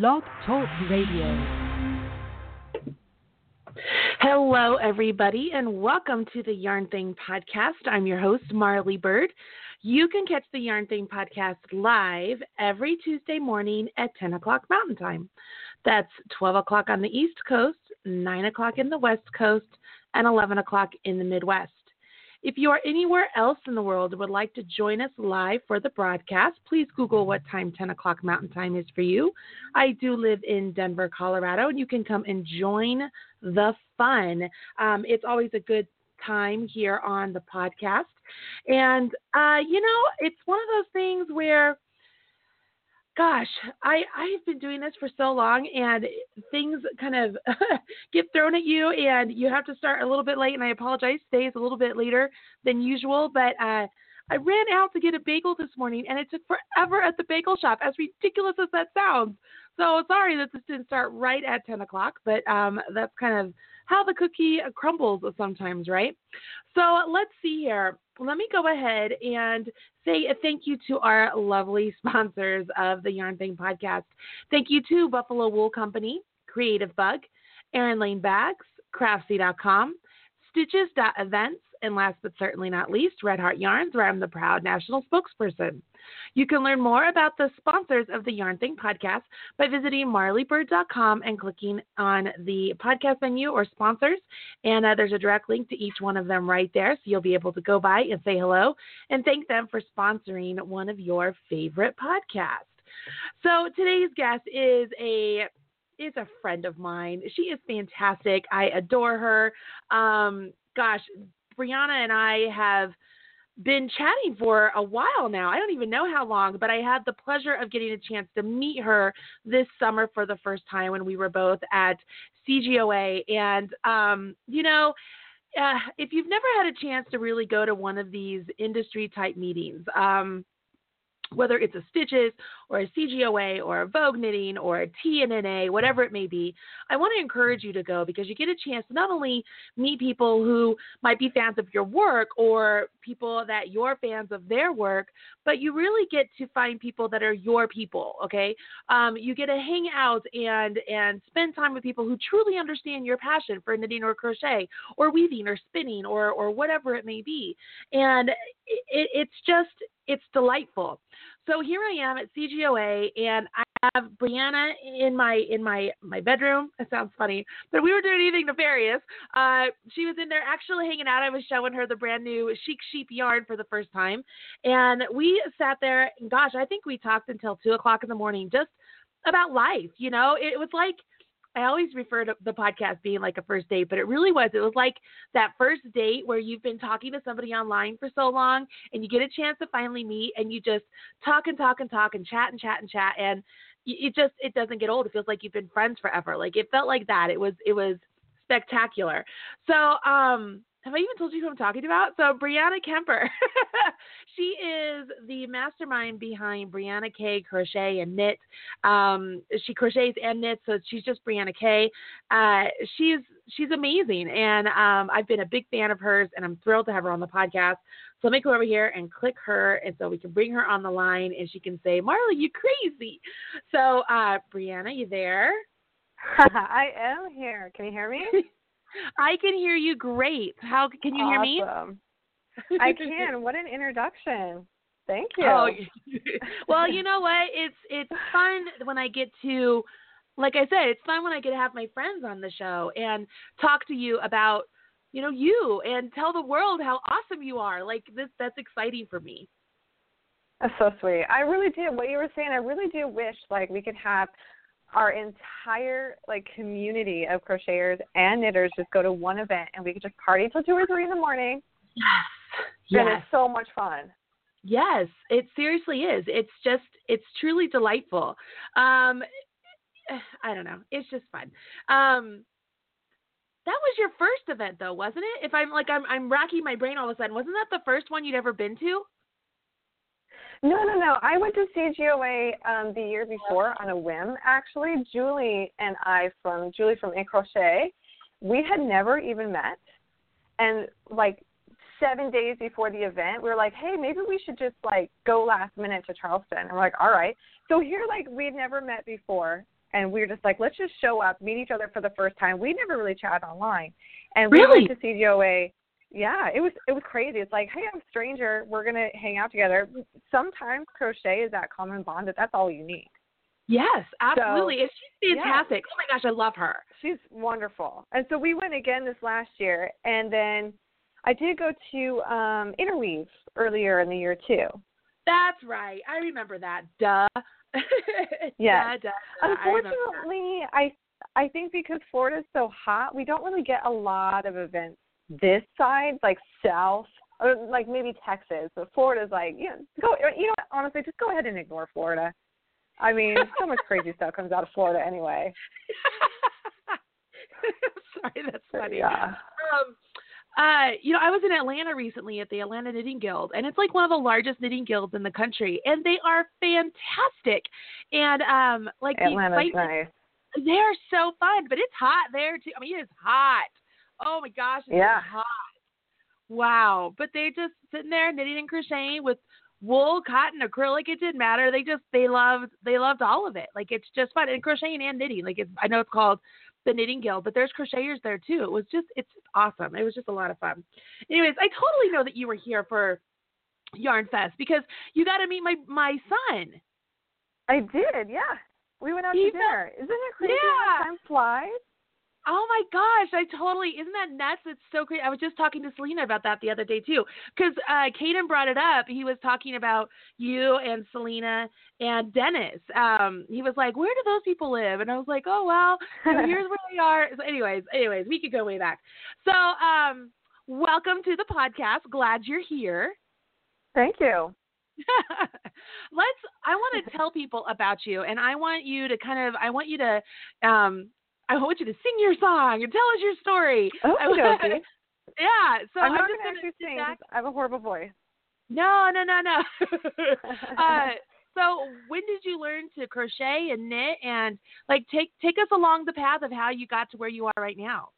Blog Talk Radio. Hello, everybody, and welcome to the Yarn Thing podcast. I'm your host, Marly Bird. You can catch the Yarn Thing podcast live every Tuesday morning at 10 o'clock Mountain Time. That's 12 o'clock on the East Coast, 9 o'clock in the West Coast, and 11 o'clock in the Midwest. If you are anywhere else in the world and would like to join us live for the broadcast, please Google what time 10 o'clock Mountain Time is for you. I do live in Denver, Colorado, and you can come and join the fun. Um, it's always a good time here on the podcast. And, uh, you know, it's one of those things where gosh, I I've been doing this for so long, and things kind of get thrown at you, and you have to start a little bit late. And I apologize, today is a little bit later than usual, but uh, I ran out to get a bagel this morning, and it took forever at the bagel shop. As ridiculous as that sounds, so sorry that this didn't start right at ten o'clock, but um, that's kind of how the cookie crumbles sometimes, right? So let's see here. Let me go ahead and say a thank you to our lovely sponsors of the Yarn Thing podcast. Thank you to Buffalo Wool Company, Creativebug, Erin Lane Bags, Craftsy.com, Stitches.events, and last but certainly not least, Red Heart Yarns, where I'm the proud national spokesperson. You can learn more about the sponsors of the Yarn Thing podcast by visiting marlybird.com and clicking on the podcast menu or sponsors. And uh, there's a direct link to each one of them right there. So you'll be able to go by and say hello and thank them for sponsoring one of your favorite podcasts. So today's guest is a is a friend of mine. She is fantastic. I adore her. Um, gosh, Briana and I have been chatting for a while now. I don't even know how long, but I had the pleasure of getting a chance to meet her this summer for the first time when we were both at CGOA. And, um, you know, uh, if you've never had a chance to really go to one of these industry type meetings, um, whether it's a Stitches or a CGOA or a Vogue Knitting or a TNNA, whatever it may be, I want to encourage you to go because you get a chance to not only meet people who might be fans of your work or people that you're fans of their work, but you really get to find people that are your people. Okay, um, you get to hang out and and spend time with people who truly understand your passion for knitting or crochet or weaving or spinning or or whatever it may be, and it, it's just it's delightful. So here I am at CGOA, and I have Briana in my in my my bedroom. It sounds funny, but we were doing anything nefarious. Uh, she was in there actually hanging out. I was showing her the brand new Chic Sheep yarn for the first time, and we sat there. And gosh, I think we talked until two o'clock in the morning, just about life. You know, it, it was like I always refer to the podcast being like a first date, but it really was. It was like that first date where you've been talking to somebody online for so long and you get a chance to finally meet and you just talk and talk and talk and chat and chat and chat and it just it doesn't get old. It feels like you've been friends forever. Like it felt like that. It was it was spectacular. So um have I even told you who I'm talking about? So Briana Kepner, she is the mastermind behind Briana K Crochet and Knit. Um, she crochets and knits, so she's just Briana K. Uh, she's she's amazing, and um, I've been a big fan of hers, and I'm thrilled to have her on the podcast. So let me go over here and click her, and so we can bring her on the line, and she can say, "Marly, you crazy." So uh, Briana, you there? I am here. Can you hear me? I can hear you great. How can you awesome. hear me? I can. What an introduction. Thank oh, you. Oh, well, you know what? It's it's fun when I get to like I said, it's fun when I get to have my friends on the show and talk to you about, you know, you and tell the world how awesome you are. Like this that's exciting for me. That's so sweet. I really do. What you were saying, I really do wish like we could have our entire like community of crocheters and knitters just go to one event and we could just party till two or three in the morning. Yes. Yes. It's so much fun. Yes, it seriously is. It's just it's truly delightful. Um I don't know. It's just fun. Um that was your first event though, wasn't it? If I'm like I'm I'm racking my brain all of a sudden. Wasn't that the first one you'd ever been to? No, no, no. I went to CGOA um, the year before on a whim. Actually, Julie and I from Julie from In Crochet, we had never even met, and like seven days before the event, we were like, hey, maybe we should just like go last minute to Charleston. And we're like, all right. So here, like we'd never met before, and we were just like, let's just show up, meet each other for the first time. We never really chatted online, and we Really? went to CGOA. Yeah, it was it was crazy. It's like, hey, I'm a stranger. We're gonna hang out together. Sometimes crochet is that common bond that that's all you need. Yes, absolutely. and she's yeah. fantastic. Oh my gosh, I love her. She's wonderful. And so we went again this last year, and then I did go to um Interweave earlier in the year too. That's right. I remember that. Duh. yeah. Duh, duh, duh. I. Unfortunately, I I think because Florida's so hot, we don't really get a lot of events this side, like south, or like maybe Texas. But Florida's like, you know, go. You know, what, honestly, just go ahead and ignore Florida. I mean, so much crazy stuff comes out of Florida anyway. Sorry, that's funny. Yeah. Um, uh, you know, I was in Atlanta recently at the Atlanta Knitting Guild, and it's like one of the largest knitting guilds in the country, and they are fantastic. And um, like the Atlanta's excitement- nice. they are so fun, but it's hot there too. I mean, it's hot. Oh my gosh, it's Yeah. hot. Wow. But they just sitting there knitting and crocheting with wool, cotton, acrylic. It didn't matter. They just they loved they loved all of it. Like it's just fun and crocheting and knitting. Like it's I know it's called the Knitting Guild, but there's crocheters there too. It was just it's just awesome. It was just a lot of fun. Anyways, I totally know that you were here for Yarn Fest because you got to meet my my son. I did. Yeah. We went out You to dinner. Isn't it crazy Yeah. how time flies? Oh my gosh, I totally isn't that nuts? It's so great. I was just talking to Selena about that the other day too, because uh, Caden brought it up. He was talking about you and Selena and Dennis. Um, he was like, "Where do those people live?" And I was like, "Oh well, here's where they are." So, anyways, anyways, we could go way back. So, um, welcome to the podcast. Glad you're here. Thank you. Let's. I want to tell people about you, and I want you to kind of. I want you to. Um, I want you to sing your song and tell us your story. I want- yeah. So I'm I'm, not just actually sit sing. back. I have a horrible voice. No, no, no, no. uh, so when did you learn to crochet and knit and like take take us along the path of how you got to where you are right now?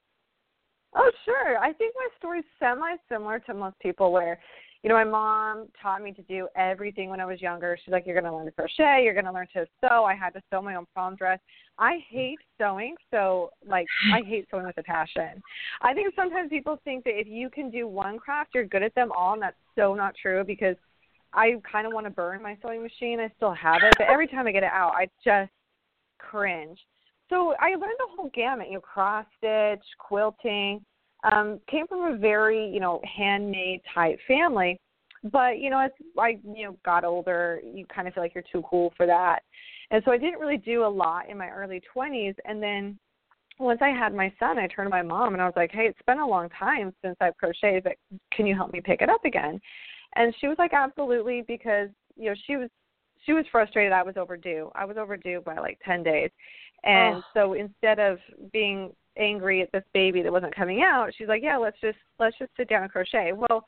Oh, sure. I think my story's semi similar to most people where, you know, my mom taught me to do everything when I was younger. She's like, You're gonna learn to crochet, you're gonna learn to sew. I had to sew my own prom dress. I hate sewing, so like I hate sewing with a passion. I think sometimes people think that if you can do one craft, you're good at them all, and that's so not true because I kind of want to burn my sewing machine. I still have it, but every time I get it out, I just cringe. So I learned the whole gamut, you know, cross stitch, quilting. Um, came from a very, you know, handmade type family. But, you know, as I, you know, got older, you kind of feel like you're too cool for that. And so I didn't really do a lot in my early twenties and then once I had my son, I turned to my mom and I was like, Hey, it's been a long time since I've crocheted, but can you help me pick it up again? And she was like, Absolutely because, you know, she was she was frustrated I was overdue. I was overdue by like ten days. And Oh. so instead of being angry at this baby that wasn't coming out, she's like, Yeah, let's just let's just sit down and crochet. Well,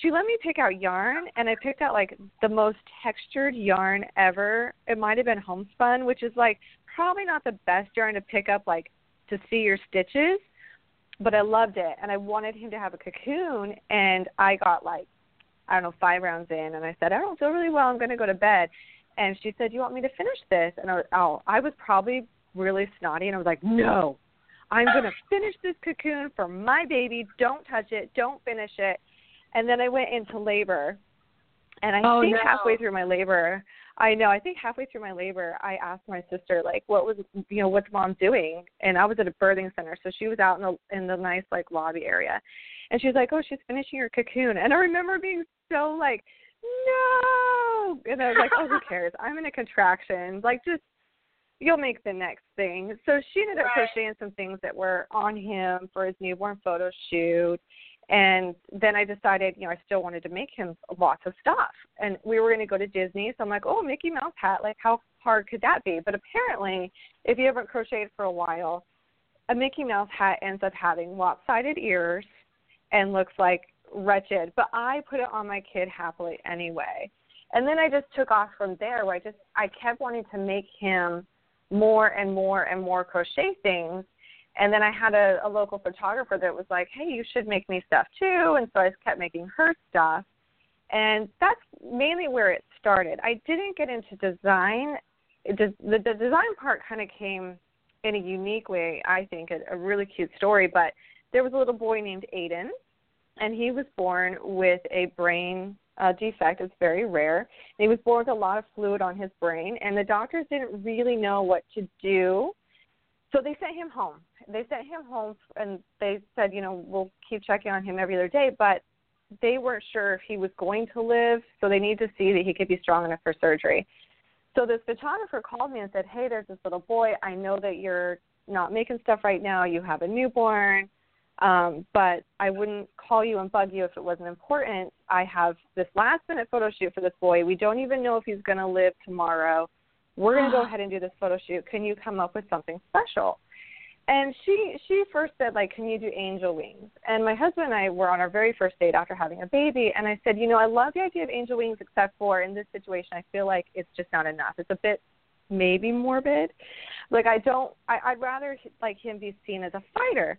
she let me pick out yarn and I picked out like the most textured yarn ever. It might have been homespun, which is like probably not the best yarn to pick up like to see your stitches, but I loved it and I wanted him to have a cocoon and I got like I don't know, five rounds in and I said, I don't feel really well, I'm gonna go to bed and she said, You want me to finish this? And I was oh, I was probably really snotty and I was like, No. I'm gonna finish this cocoon for my baby, don't touch it, don't finish it and then I went into labor and I Oh, think no. halfway through my labor I know. I think halfway through my labor, I asked my sister, like, what was, you know, what's mom doing? And I was at a birthing center, so she was out in the in the nice like lobby area, and she was like, oh, she's finishing her cocoon. And I remember being so like, no, and I was like, oh, who cares? I'm in a contraction. Like, just you'll make the next thing. So she ended up Right. crocheting some things that were on him for his newborn photo shoot. And then I decided, you know, I still wanted to make him lots of stuff. And we were going to go to Disney. So I'm like, oh, Mickey Mouse hat. Like, how hard could that be? But apparently, if you haven't crocheted for a while, a Mickey Mouse hat ends up having lopsided ears and looks like wretched. But I put it on my kid happily anyway. And then I just took off from there where I just, I kept wanting to make him more and more and more crochet things and then I had a, a local photographer that was like, "Hey, you should make me stuff too." And so I kept making her stuff, and that's mainly where it started. I didn't get into design the, the design part kind of came in a unique way. I think a, a really cute story, but there was a little boy named Aiden, and he was born with a brain uh, defect. It's very rare. And he was born with a lot of fluid on his brain, and the doctors didn't really know what to do. So they sent him home. They sent him home, and they said, you know, we'll keep checking on him every other day. But they weren't sure if he was going to live, so they need to see that he could be strong enough for surgery. So this photographer called me and said, "Hey, there's this little boy. I know that you're not making stuff right now. You have a newborn, um, but I wouldn't call you and bug you if it wasn't important. I have this last minute photo shoot for this boy. We don't even know if he's going to live tomorrow. We're going to go ahead and do this photo shoot. Can you come up with something special?" and she she first said like can you do angel wings and my husband and i were on our very first date after having a baby and i said you know i love the idea of angel wings except for in this situation i feel like it's just not enough it's a bit maybe morbid like i don't I, i'd rather like him be seen as a fighter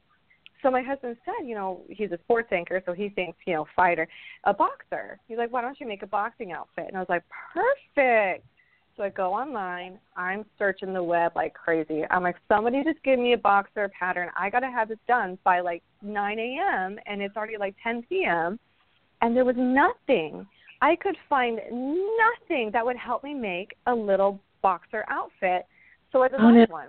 so my husband said you know he's a sports anchor so he thinks you know fighter a boxer he's like why don't you make a boxing outfit and i was like perfect so I go online. I'm searching the web like crazy. I'm like, somebody just give me a boxer pattern. I got to have this done by like 9 a.m. and it's already like 10 p.m. And there was nothing. I could find nothing that would help me make a little boxer outfit. So I designed oh, no. one.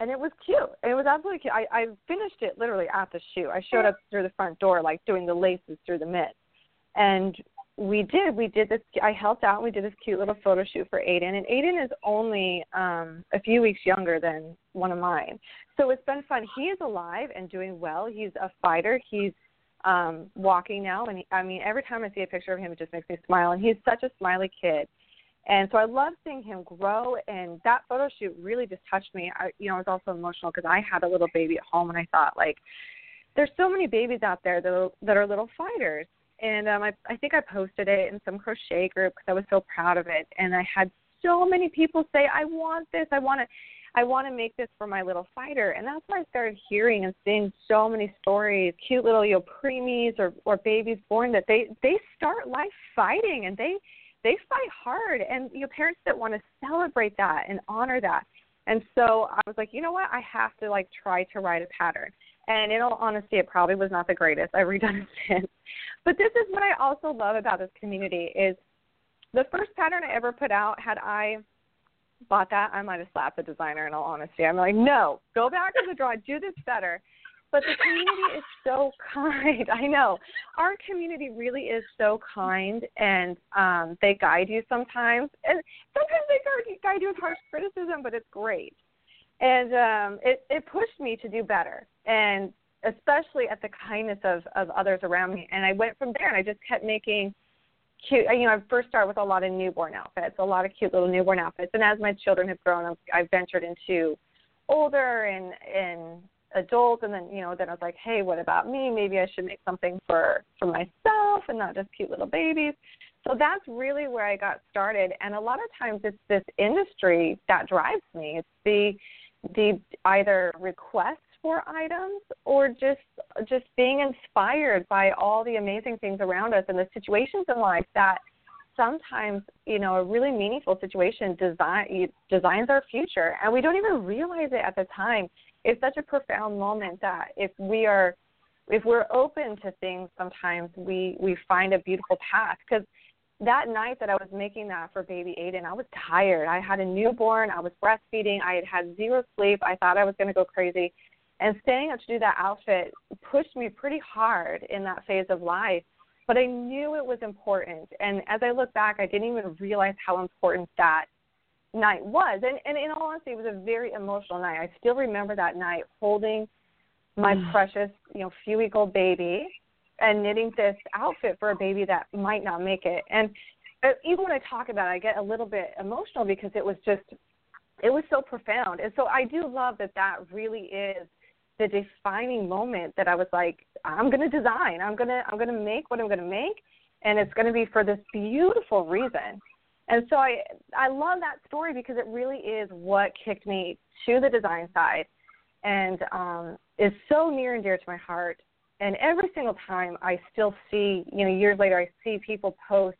And it was cute. It was absolutely cute. I, I finished it literally at the shoot. I showed up through the front door, like doing the laces through the mitt. And we did. We did this. I helped out. And We did this cute little photo shoot for Aiden, and Aiden is only um, a few weeks younger than one of mine. So it's been fun. He is alive and doing well. He's a fighter. He's um, walking now, and he, I mean, every time I see a picture of him, it just makes me smile. And he's such a smiley kid. And so I love seeing him grow, and that photo shoot really just touched me. I, you know, I was also emotional because I had a little baby at home, and I thought like, there's so many babies out there that are, that are little fighters, and um, I, I think I posted it in some crochet group because I was so proud of it. And I had so many people say, "I want this. I want to, I want to make this for my little fighter." And that's when I started hearing and seeing so many stories, cute little you know preemies or or babies born that they they start life fighting and they they fight hard. And you know parents that want to celebrate that and honor that. And so I was like, you know what? I have to like try to write a pattern. And in all honesty, it probably was not the greatest. I've redone it since. But this is what I also love about this community is the first pattern I ever put out, had I bought that, I might have slapped the designer in all honesty. I'm like, no, go back to the drawing, do this better. But the community is so kind. I know. Our community really is so kind and um they guide you sometimes. And sometimes they guide you, with harsh criticism, but it's great. And um it, it pushed me to do better. And especially at the kindness of of others around me. And I went from there, and I just kept making cute. You know, I first started with a lot of newborn outfits, a lot of cute little newborn outfits, and as my children have grown, I've, I've ventured into older and and adults, and then you know, then I was like, hey, what about me? Maybe I should make something for for myself and not just cute little babies. So that's really where I got started, and a lot of times it's this industry that drives me. It's the the either request for items or just just being inspired by all the amazing things around us and the situations in life that sometimes you know a really meaningful situation design designs our future and we don't even realize it at the time it's such a profound moment that if we are if we're open to things sometimes we we find a beautiful path because that night that I was making that for baby Aiden, I was tired. I had a newborn. I was breastfeeding. I had had zero sleep. I thought I was going to go crazy. And standing up to do that outfit pushed me pretty hard in that phase of life. But I knew it was important. And as I look back, I didn't even realize how important that night was. And, and in all honesty, it was a very emotional night. I still remember that night holding my mm. precious, you know, few week old baby and knitting this outfit for a baby that might not make it. And even when I talk about it, I get a little bit emotional because it was just, it was so profound. And so I do love that that really is the defining moment that I was like, I'm going to design. I'm going to I'm going to make what I'm going to make, and it's going to be for this beautiful reason. And so I I love that story because it really is what kicked me to the design side, and um, is so near and dear to my heart. And every single time I still see, you know, years later, I see people post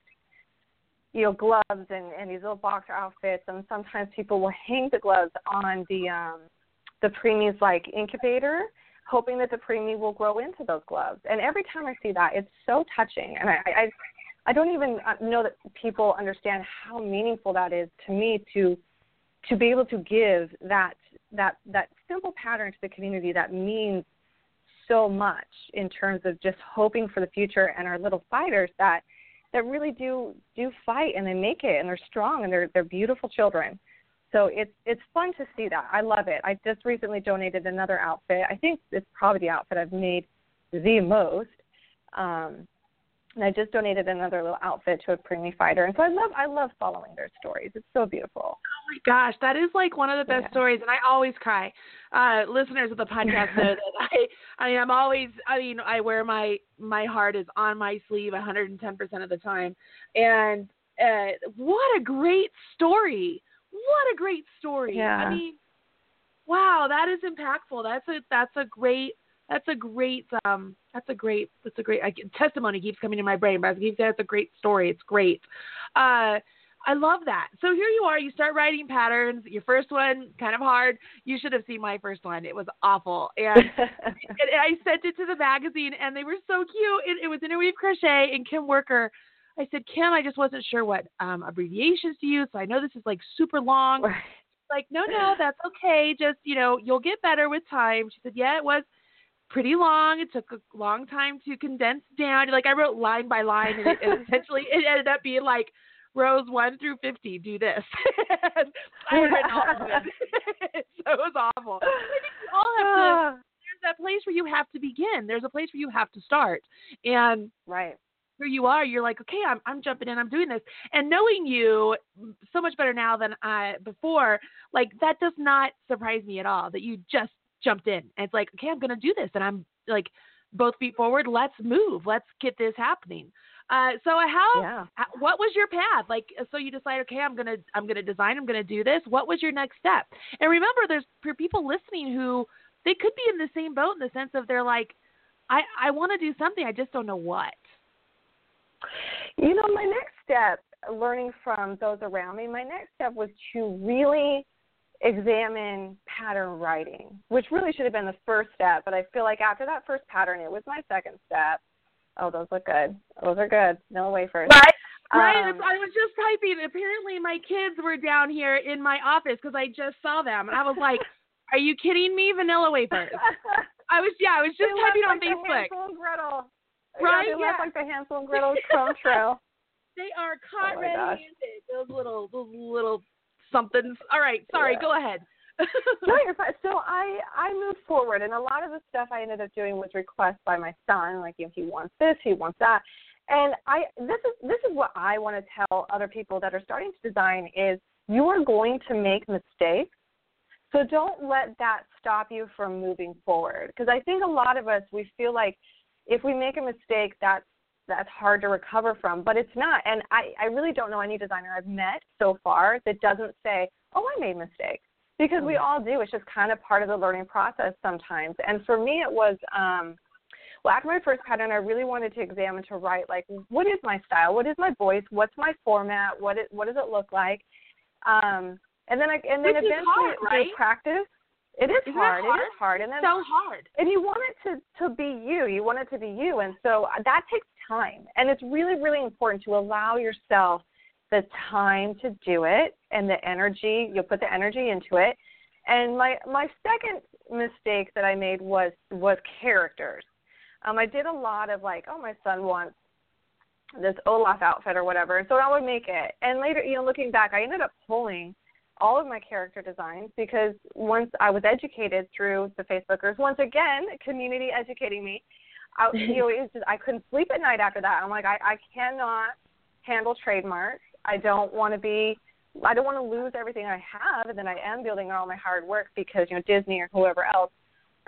you know gloves and and these little boxer outfits. And sometimes people will hang the gloves on the um the preemie's like incubator hoping that the preemie will grow into those gloves. And every time i see that it's so touching. And i i i don't even uh, know that people understand how meaningful that is to me to to be able to give that that that simple pattern to the community that means so much in terms of just hoping for the future and our little fighters that that really do do fight and they make it and they're strong and they're they're beautiful children. So it's it's fun to see that. I love it. I just recently donated another outfit. I think it's probably the outfit I've made the most. Um, and I just donated another little outfit to a preemie fighter. And so I love I love following their stories. It's so beautiful. Oh my gosh, that is like one of the best yeah. stories, and I always cry. Uh, listeners of the podcast know that I I mean I'm always I mean I wear my my heart is on my sleeve 110 percent of the time, and uh, what a great story! What a great story! Yeah. I mean, wow, that is impactful. That's a that's a great that's a great um that's a great that's a great I, testimony keeps coming to my brain but I keep saying it's a great story it's great uh I love that. So here you are, you start writing patterns. Your first one, kind of hard. You should have seen my first one. It was awful. And, and I sent it to the magazine, and they were so cute. It, it was Interweave Crochet and Kim Werker. I said, Kim, I just wasn't sure what um, abbreviations to use. So I know this is like super long. Like, no, no, that's okay. Just, you know, you'll get better with time. She said, yeah, it was pretty long. It took a long time to condense down. Like I wrote line by line, and, it, and essentially it ended up being like rows one through fifty. Do this. I had all of it. so it was awful. I think we all have to. Ah. There's that place where you have to begin. There's a place where you have to start, and right here you are. You're like, okay, I'm I'm jumping in. I'm doing this, and knowing you so much better now than I before. Like that does not surprise me at all. That you just jumped in and it's like, okay, I'm gonna do this, and I'm like, both feet forward. Let's move. Let's get this happening. Uh, so how, yeah. what was your path? Like, so you decide, okay, I'm gonna, I'm gonna design, I'm gonna do this. What was your next step? And remember, there's for people listening who they could be in the same boat in the sense of they're like, I, I want to do something, I just don't know what. You know, my next step, learning from those around me, my next step was to really examine pattern writing, which really should have been the first step. But I feel like after that first pattern, it was my second step. Oh, those look good. Those are good. No wafers. Right. Right. Um, I was just typing. Apparently, my kids were down here in my office because I just saw them, and I was like, "Are you kidding me? Vanilla wafers." I was. Yeah, I was just typing on like Facebook. The Hansel and Gretel. Right. Yeah, they yeah. look like the Hansel and Gretel trail. they are caught oh red-handed. Those little, those little somethings. All right, sorry, yeah. go ahead. no, you're fine. So I I moved forward, and a lot of the stuff I ended up doing was requests by my son. Like, you know, he wants this, he wants that, and I this is this is what I want to tell other people that are starting to design is you are going to make mistakes. So don't let that stop you from moving forward. Because I think a lot of us we feel like if we make a mistake, that's that's hard to recover from, but it's not. And I, I really don't know any designer I've met so far that doesn't say, oh, I made mistakes. Because we mm-hmm. all do. It's just kind of part of the learning process sometimes. And for me, it was, um, well, after my first pattern, I really wanted to examine to write, like, what is my style? What is my voice? What's my format? What, it, what does it look like? Um, and then I, and then Which eventually hard, right? practice. It is Isn't hard. hard. It is hard, and then so hard. And you want it to to be you. You want it to be you, and so that takes time. And it's really really important to allow yourself the time to do it and the energy. You'll put the energy into it. And my my second mistake that I made was was characters. Um, I did a lot of like, oh, my son wants this Olaf outfit or whatever, and so I would make it. And later, you know, looking back, I ended up pulling all of my character designs because once I was educated through the Facebookers, once again, community educating me, I, you know, it was just, I couldn't sleep at night after that. I'm like, I, I cannot handle trademarks. I don't want to be, I don't want to lose everything I have, and then I am building on all my hard work because you know Disney or whoever else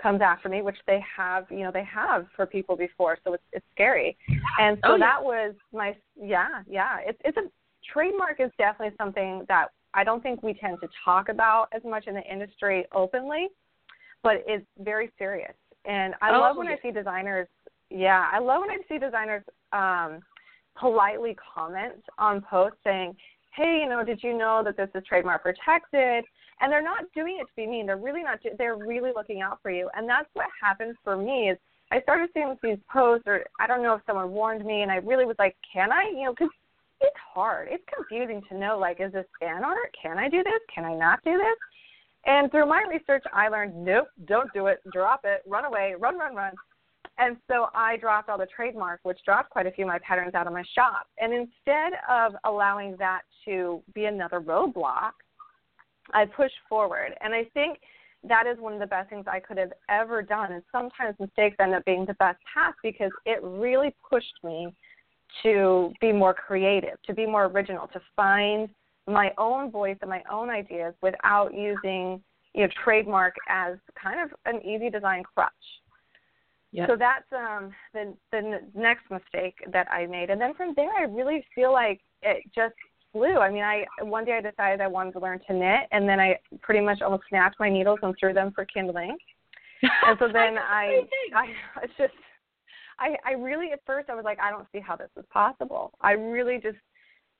comes after me, which they have, you know, they have for people before, so it's it's scary. And so oh, yeah. that was my, yeah, yeah. It's it's a trademark is definitely something that I don't think we tend to talk about as much in the industry openly, but it's very serious. And I oh, love when yeah. I see designers. Yeah, I love when I see designers um, politely comment on posts saying, "Hey, you know, did you know that this is trademark protected?" And they're not doing it to be mean. They're really not. They're really looking out for you. And that's what happened for me. Is I started seeing these posts, or I don't know if someone warned me, and I really was like, "Can I?" You know, because it's hard. It's confusing to know like, is this fan art? Can I do this? Can I not do this? And through my research, I learned, nope, don't do it, drop it, run away, run, run, run. And so I dropped all the trademarks, which dropped quite a few of my patterns out of my shop. And instead of allowing that to be another roadblock, I pushed forward. And I think that is one of the best things I could have ever done. And sometimes mistakes end up being the best path because it really pushed me to be more creative, to be more original, to find my own voice and my own ideas without using you know trademark as kind of an easy design crutch. Yep. So that's um, the the next mistake that I made, and then from there I really feel like it just flew. I mean, I one day I decided I wanted to learn to knit, and then I pretty much almost snapped my needles and threw them for kindling. and so then I, I, it's just I, I really at first I was like, I don't see how this is possible. I really just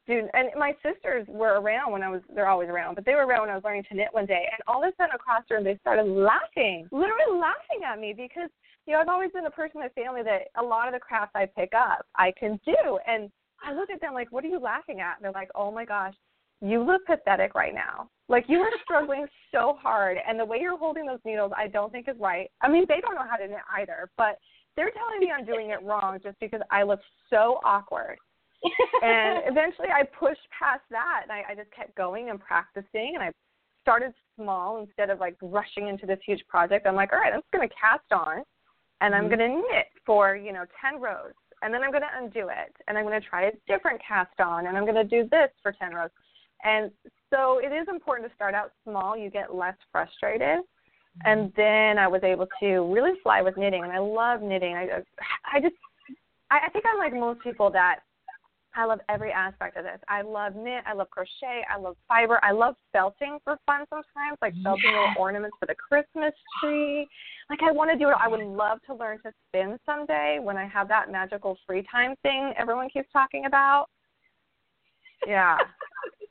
do. And my sisters were around when I was. They're always around, but they were around when I was learning to knit one day. And all of a sudden across the room, they started laughing, literally laughing at me because you know I've always been a person in my family that a lot of the crafts I pick up I can do. And I look at them like, what are you laughing at? And they're like, oh my gosh, you look pathetic right now. Like you are struggling so hard, and the way you're holding those needles, I don't think is right. I mean, they don't know how to knit either, but they're telling me I'm doing it wrong just because I look so awkward. And eventually I pushed past that and I, I just kept going and practicing and I started small instead of like rushing into this huge project. I'm like, all right, I'm just going to cast on and I'm mm-hmm. going to knit for, you know, 10 rows and then I'm going to undo it and I'm going to try a different cast on and I'm going to do this for 10 rows. And so it is important to start out small. You get less frustrated and then I was able to really fly with knitting, and I love knitting. I I just I, I think I'm like most people that I love every aspect of this. I love knit, I love crochet, I love fiber, I love felting for fun sometimes, like felting little ornaments for the Christmas tree. Like I want to do it. I would love to learn to spin someday when I have that magical free time thing everyone keeps talking about. Yeah.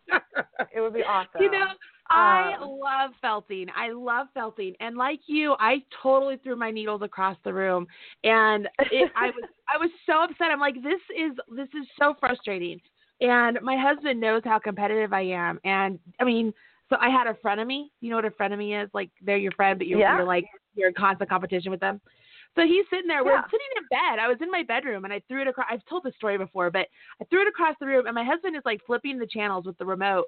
it would be awesome. You know, I um, love felting. I love felting, and like you, I totally threw my needles across the room, and it, I was I was so upset. I'm like, this is this is so frustrating. And my husband knows how competitive I am, and I mean, so I had a frenemy. You know what a frenemy is? Like they're your friend, but you're, yeah. you're like you're in constant competition with them. So he's sitting there. We're sitting in bed. I was in my bedroom and I threw it across. I've told this story before, but I threw it across the room and my husband is like flipping the channels with the remote.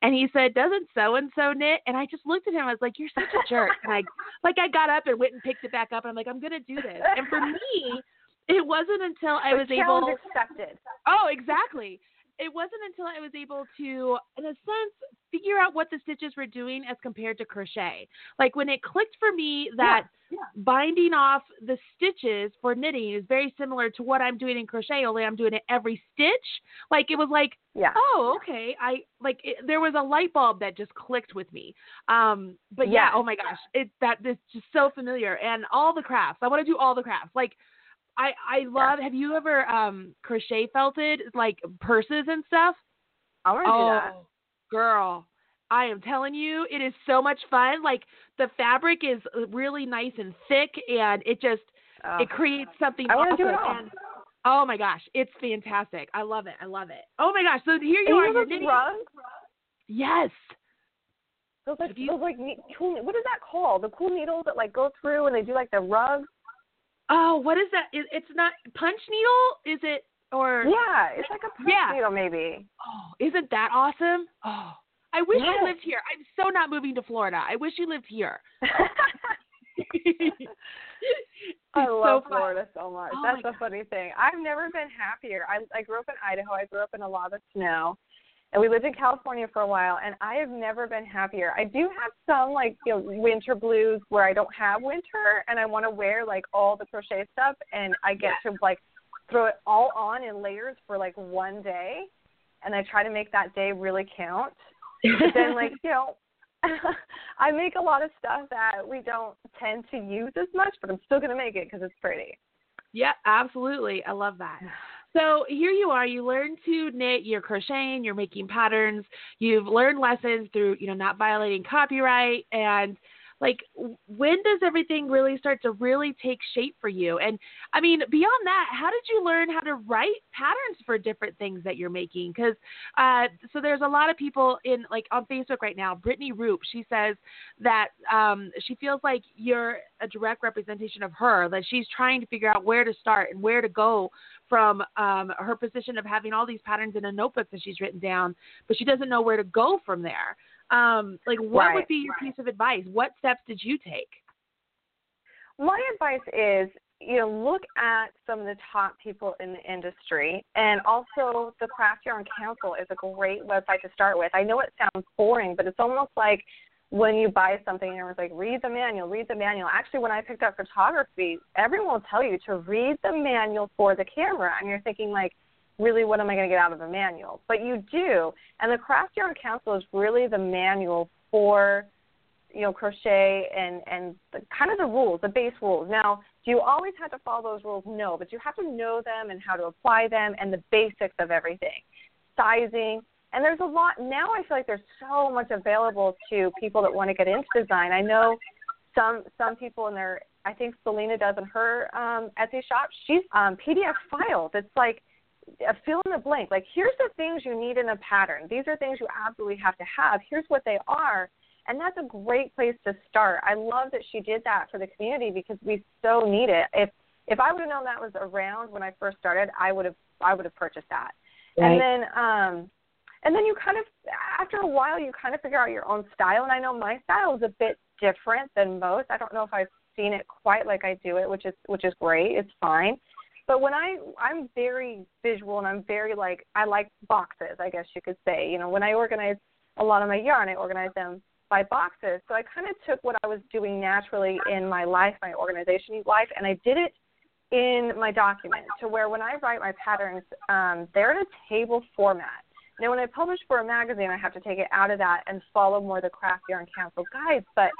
And he said, Doesn't so and so knit? And I just looked at him. I was like, You're such a jerk. and I, like, I got up and went and picked it back up. And I'm like, I'm going to do this. And for me, it wasn't until I was able. accepted. Oh, exactly it wasn't until I was able to, in a sense, figure out what the stitches were doing as compared to crochet. Like when it clicked for me that yeah, yeah. binding off the stitches for knitting is very similar to what I'm doing in crochet, only I'm doing it every stitch. Like it was like, yeah. oh, okay. I like it, there was a light bulb that just clicked with me. Um, but yeah, yeah oh my gosh, it that this just so familiar and all the crafts. I want to do all the crafts. Like I I love. Have you ever um crochet felted like purses and stuff? I want to oh, do that. Girl, I am telling you, it is so much fun. Like the fabric is really nice and thick, and it just oh. it creates something. I want to do it all. And, oh my gosh, it's fantastic. I love it. I love it. Oh my gosh, so here you and are. You knitting. rugs? Yes. Those like you, those like cool. What is that called? The cool needles that like go through and they do like the rugs. Oh, what is that? It's not punch needle, is it? Or yeah, it's like a punch yeah. needle, maybe. Oh, isn't that awesome? Oh, I wish yes. you lived here. I'm so not moving to Florida. I wish you lived here. Oh. I love so Florida so much. Oh That's a funny thing. I've never been happier. I I grew up in Idaho. I grew up in a lot of snow, and we lived in California for a while and I have never been happier. I do have some like you know winter blues where I don't have winter and I want to wear like all the crochet stuff and I get to like throw it all on in layers for like one day and I try to make that day really count. But then like, you know, I make a lot of stuff that we don't tend to use as much, but I'm still going to make it because it's pretty. Yeah, absolutely. I love that. So here you are. You learn to knit. You're crocheting. You're making patterns. You've learned lessons through, you know, not violating copyright and like when does everything really start to really take shape for you and i mean beyond that how did you learn how to write patterns for different things that you're making because uh, so there's a lot of people in like on facebook right now brittany roop she says that um, she feels like you're a direct representation of her that she's trying to figure out where to start and where to go from um, her position of having all these patterns in a notebook that she's written down but she doesn't know where to go from there um, like, what right. would be your piece of advice? What steps did you take? My advice is, you know, look at some of the top people in the industry, and also the Craft Yarn Council is a great website to start with. I know it sounds boring, but it's almost like when you buy something and everyone's like, read the manual, read the manual. Actually, when I picked up photography, everyone will tell you to read the manual for the camera, and you're thinking like, really what am I going to get out of a manual? But you do, and the Craft Yarn Council is really the manual for you know crochet and and the, kind of the rules, the base rules. Now, do you always have to follow those rules? No, but you have to know them and how to apply them and the basics of everything, sizing. And there's a lot now. I feel like there's so much available to people that want to get into design. I know some some people in their I think Selena does in her um, Etsy shop. She's um, PDF file that's like a fill in the blank. Like, here's the things you need in a pattern. These are things you absolutely have to have. Here's what they are. And that's a great place to start. I love that she did that for the community because we so need it. If if I would have known that was around when I first started, I would have I would have purchased that. Right. And then um and then you kind of after a while you kind of figure out your own style and I know my style is a bit different than most. I don't know if I've seen it quite like I do it, which is which is great. It's fine. But when I I'm very visual and I'm very like I like boxes, I guess you could say. You know, when I organize a lot of my yarn, I organize them by boxes. So I kind of took what I was doing naturally in my life, my organization life, and I did it in my document to where when I write my patterns, um, they're in a table format. Now, when I publish for a magazine, I have to take it out of that and follow more the Craft Yarn Council guides. But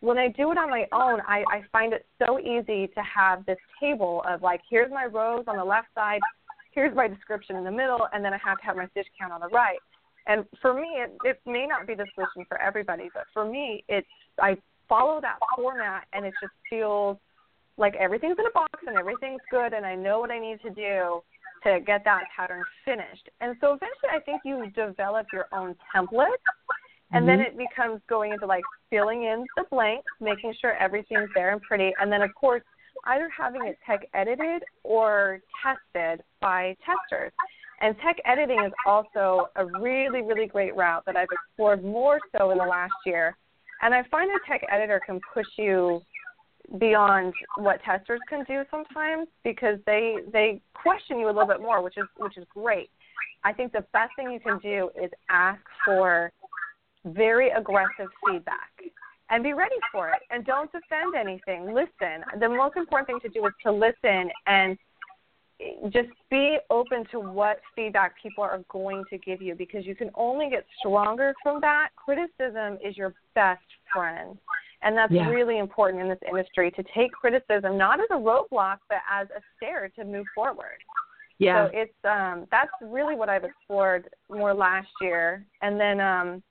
when I do it on my own, I, I find it so easy to have this table of like, here's my rows on the left side, here's my description in the middle, and then I have to have my stitch count on the right. And for me, it, it may not be the solution for everybody, but for me, it's I follow that format, and it just feels like everything's in a box and everything's good, and I know what I need to do to get that pattern finished. And so eventually, I think you develop your own template and mm-hmm. then it becomes going into like filling in the blanks, making sure everything's there and pretty. And then, of course, either having it tech edited or tested by testers. And tech editing is also a really, really great route that I've explored more so in the last year. And I find a tech editor can push you beyond what testers can do sometimes because they they question you a little bit more, which is which is great. I think the best thing you can do is ask for very aggressive feedback and be ready for it and don't defend anything. Listen the most important thing to do is to listen and just be open to what feedback people are going to give you because you can only get stronger from that. Criticism is your best friend and that's yeah. really important in this industry to take criticism not as a roadblock but as a stair to move forward yeah so it's um that's really what i've explored more last year and then um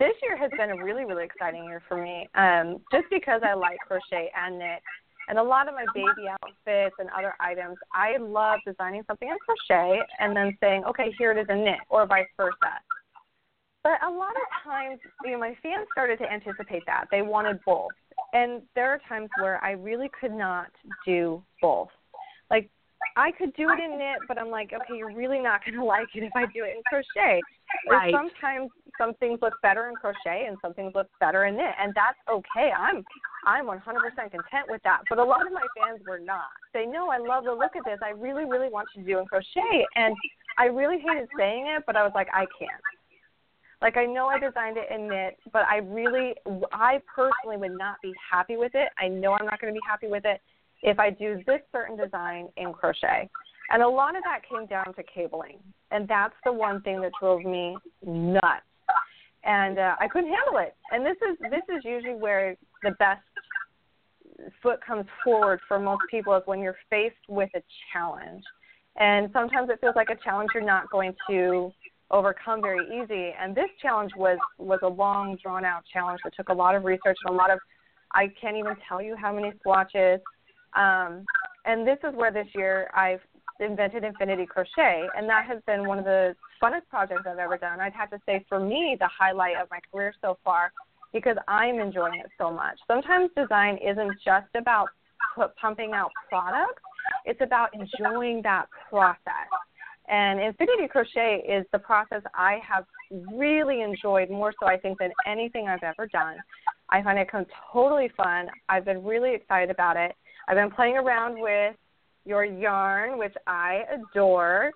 this year has been a really, really exciting year for me. Um, just because I like crochet and knit. And a lot of my baby outfits and other items, I love designing something in crochet and then saying, okay, here it is in knit, or vice versa. But a lot of times, you know, my fans started to anticipate that. They wanted both. And there are times where I really could not do both. Like, I could do it in knit, but I'm like, okay, you're really not going to like it if I do it in crochet. Right. Or sometimes some things look better in crochet and some things look better in knit, and that's okay. I'm I'm 100% content with that. But a lot of my fans were not. They know I love the look of this. I really, really want you to do in crochet, and I really hated saying it, but I was like, I can't. Like I know I designed it in knit, but I really, I personally would not be happy with it. I know I'm not going to be happy with it if I do this certain design in crochet. And a lot of that came down to cabling. And that's the one thing that drove me nuts. And uh, I couldn't handle it. And this is this is usually where the best foot comes forward for most people is when you're faced with a challenge. And sometimes it feels like a challenge you're not going to overcome very easy. And this challenge was was a long, drawn out challenge that took a lot of research and a lot of I can't even tell you how many swatches. Um, and this is where this year I've invented infinity crochet, and that has been one of the funnest projects I've ever done. I'd have to say, for me, the highlight of my career so far because I'm enjoying it so much. Sometimes design isn't just about put, pumping out products, it's about enjoying that process. And Infinity Crochet is the process I have really enjoyed more so, I think, than anything I've ever done. I find it totally fun. I've been really excited about it. I've been playing around with your yarn, which I adore.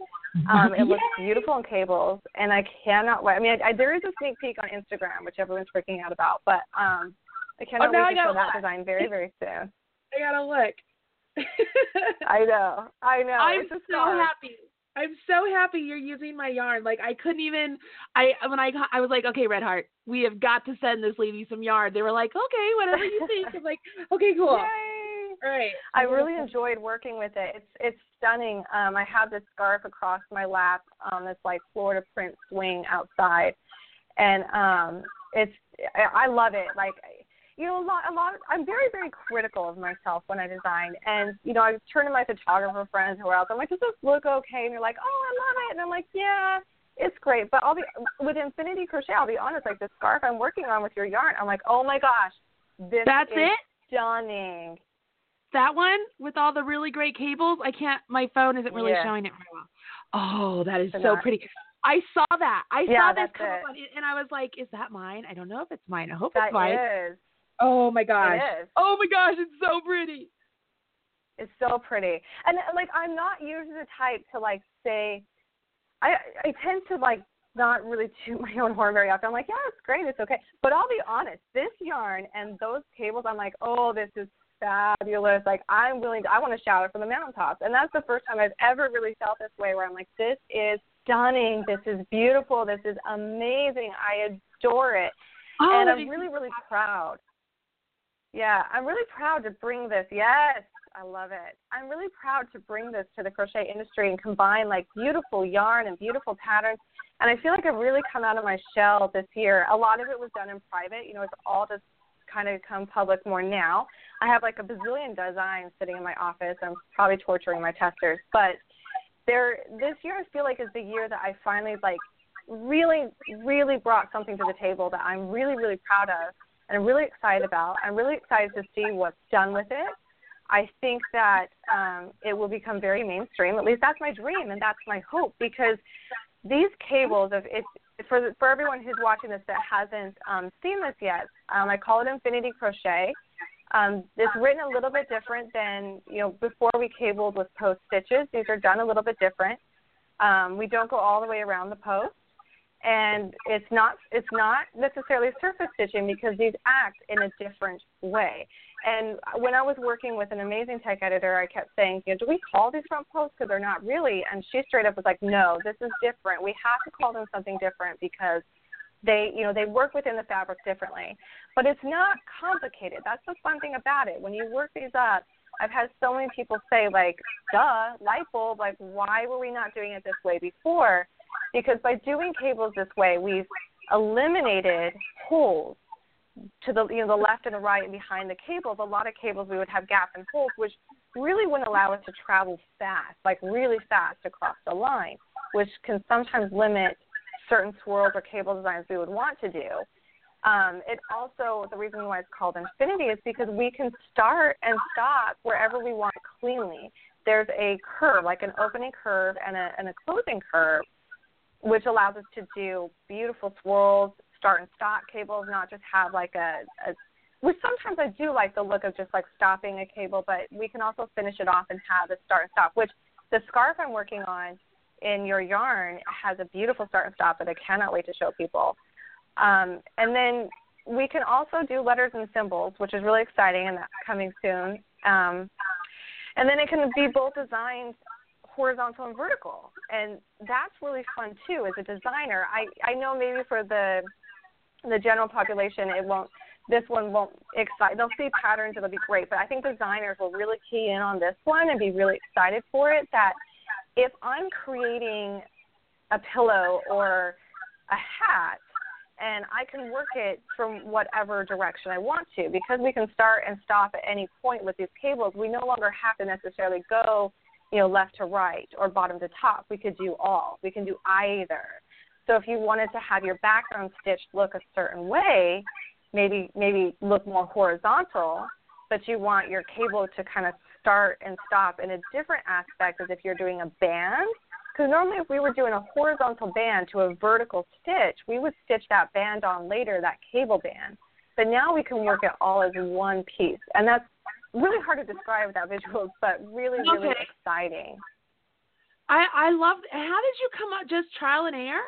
Um, it looks beautiful in cables, and I cannot wait. I mean, I, I, there is a sneak peek on Instagram, which everyone's freaking out about, but um, I cannot oh, wait to show that design very, very soon. I gotta look. I know. I know. I'm so happy. I'm so happy you're using my yarn. Like I couldn't even. I when I I was like, okay, Red Heart, we have got to send this lady some yarn. They were like, okay, whatever you think. I'm like, okay, cool. Yay. All right. I really enjoyed working with it. It's it's stunning. Um, I have this scarf across my lap on this like Florida print swing outside, and um, it's I, I love it. Like you know, a lot, a lot. Of, I'm very, very critical of myself when I design, and you know, I turn to my photographer friends who are out there. I'm like, does this look okay? And they're like, oh, I love it, and I'm like, yeah, it's great. But I'll be with Infinity Crochet. I'll be honest, like the scarf I'm working on with your yarn, I'm like, oh my gosh, this That's is it? stunning. That one with all the really great cables. I can't. My phone isn't really yeah. showing it very well. Oh, that is It's so not. pretty. I saw that. I Yeah, saw this come up on it, and I was like, "Is that mine? I don't know if it's mine. I hope That it's mine." is. Oh my gosh. Oh my gosh, it's so pretty. It's so pretty. And uh, like I'm not usually the type to like say I I tend to like not really toot my own horn very often. I'm like, yeah, it's great, it's okay. But I'll be honest, this yarn and those cables, I'm like, oh, this is fabulous. Like I'm willing to I want to shout it from the mountaintops. And that's the first time I've ever really felt this way where I'm like, this is stunning, this is beautiful, this is amazing. I adore it. Oh, and I'm really, really proud. Yeah, I'm really proud to bring this. Yes, I love it. I'm really proud to bring this to the crochet industry and combine like beautiful yarn and beautiful patterns. And I feel like I've really come out of my shell this year. A lot of it was done in private. You know, it's all just kind of come public more now. I have like a bazillion designs sitting in my office. I'm probably torturing my testers, but there this year I feel like is the year that I finally like really, really brought something to the table that I'm really, really proud of and I'm really excited about. I'm really excited to see what's done with it. I think that um, it will become very mainstream. At least that's my dream and that's my hope because these cables, if for for everyone who's watching this that hasn't um, seen this yet, um, I call it Infinity Crochet. Um, it's written a little bit different than you know before we cabled with post stitches. These are done a little bit different. Um, we don't go all the way around the post and it's not it's not necessarily surface stitching because these act in a different way. And when I was working with an amazing tech editor, I kept saying, you know, do we call these front posts because they're not really? And she straight up was like, no, this is different. We have to call them something different because they you know they work within the fabric differently but it's not complicated that's the fun thing about it when you work these up i've had so many people say like duh light bulb like why were we not doing it this way before because by doing cables this way, we've eliminated holes to the you know the left and the right and behind the cables. A lot of cables we would have gaps and holes, which really wouldn't allow us to travel fast, like really fast across the line, which can sometimes limit certain swirls or cable designs we would want to do. Um, it also the reason why it's called infinity is because we can start and stop wherever we want cleanly. There's a curve, like an opening curve and a, and a closing curve, which allows us to do beautiful swirls, start and stop cables, not just have like a, a which sometimes I do like the look of just like stopping a cable, but we can also finish it off and have a start and stop, which the scarf I'm working on in your yarn has a beautiful start and stop that I cannot wait to show people. Um, and then we can also do letters and symbols, which is really exciting and that's coming soon. Um, and then it can be both designed horizontal and vertical, and that's really fun too. As a designer, I I know maybe for the the general population, it won't. This one won't excite. They'll see patterns. It'll be great, but I think designers will really key in on this one and be really excited for it. That if I'm creating a pillow or a hat and I can work it from whatever direction I want to because we can start and stop at any point with these cables. We no longer have to necessarily go, you know, left to right or bottom to top. We could do all. We can do either. So if you wanted to have your background stitch look a certain way, maybe maybe look more horizontal, but you want your cable to kind of start and stop in a different aspect as if you're doing a band because normally, if we were doing a horizontal band to a vertical stitch, we would stitch that band on later, that cable band. But now we can work it all as one piece. And that's really hard to describe without visuals, but really, really Okay. exciting. I I love. How did you come up? Just trial and error?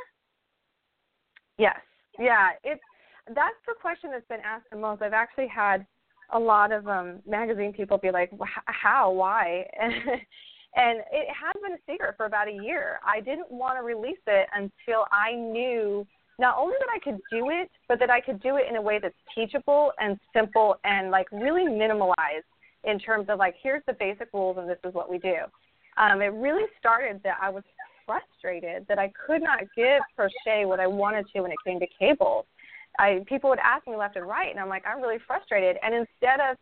Yes. Yeah. It's that's the question that's been asked the most. I've actually had a lot of um magazine people be like, "Wh- "How? Why?" And and it has been a secret for about a year. I didn't want to release it until I knew not only that I could do it, but that I could do it in a way that's teachable and simple and like really minimalized in terms of like here's the basic rules and this is what we do. Um, it really started that I was frustrated that I could not give crochet what I wanted to when it came to cables. I people would ask me left and right, and I'm like, I'm really frustrated. And instead of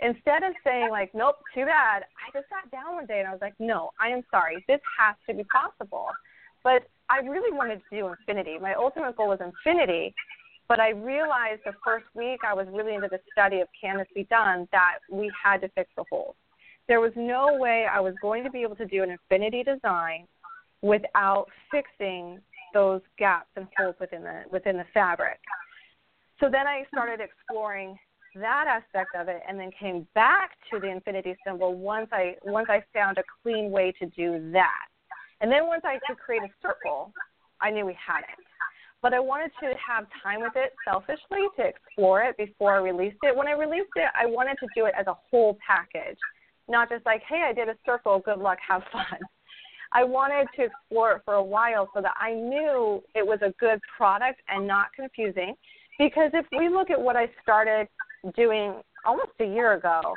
instead of saying like, nope, too bad, I just sat down one day and I was like, no, I am sorry, this has to be possible. But I really wanted to do infinity. My ultimate goal was infinity. But I realized the first week I was really into the study of Can This Be Done that we had to fix the holes. There was no way I was going to be able to do an infinity design without fixing those gaps and holes within the within the fabric. So then I started exploring that aspect of it and then came back to the infinity symbol once I once I found a clean way to do that. And then once I could create a circle, I knew we had it. But I wanted to have time with it selfishly to explore it before I released it. When I released it, I wanted to do it as a whole package, not just like, hey, I did a circle, good luck, have fun. I wanted to explore it for a while so that I knew it was a good product and not confusing. Because if we look at what I started doing almost a year ago,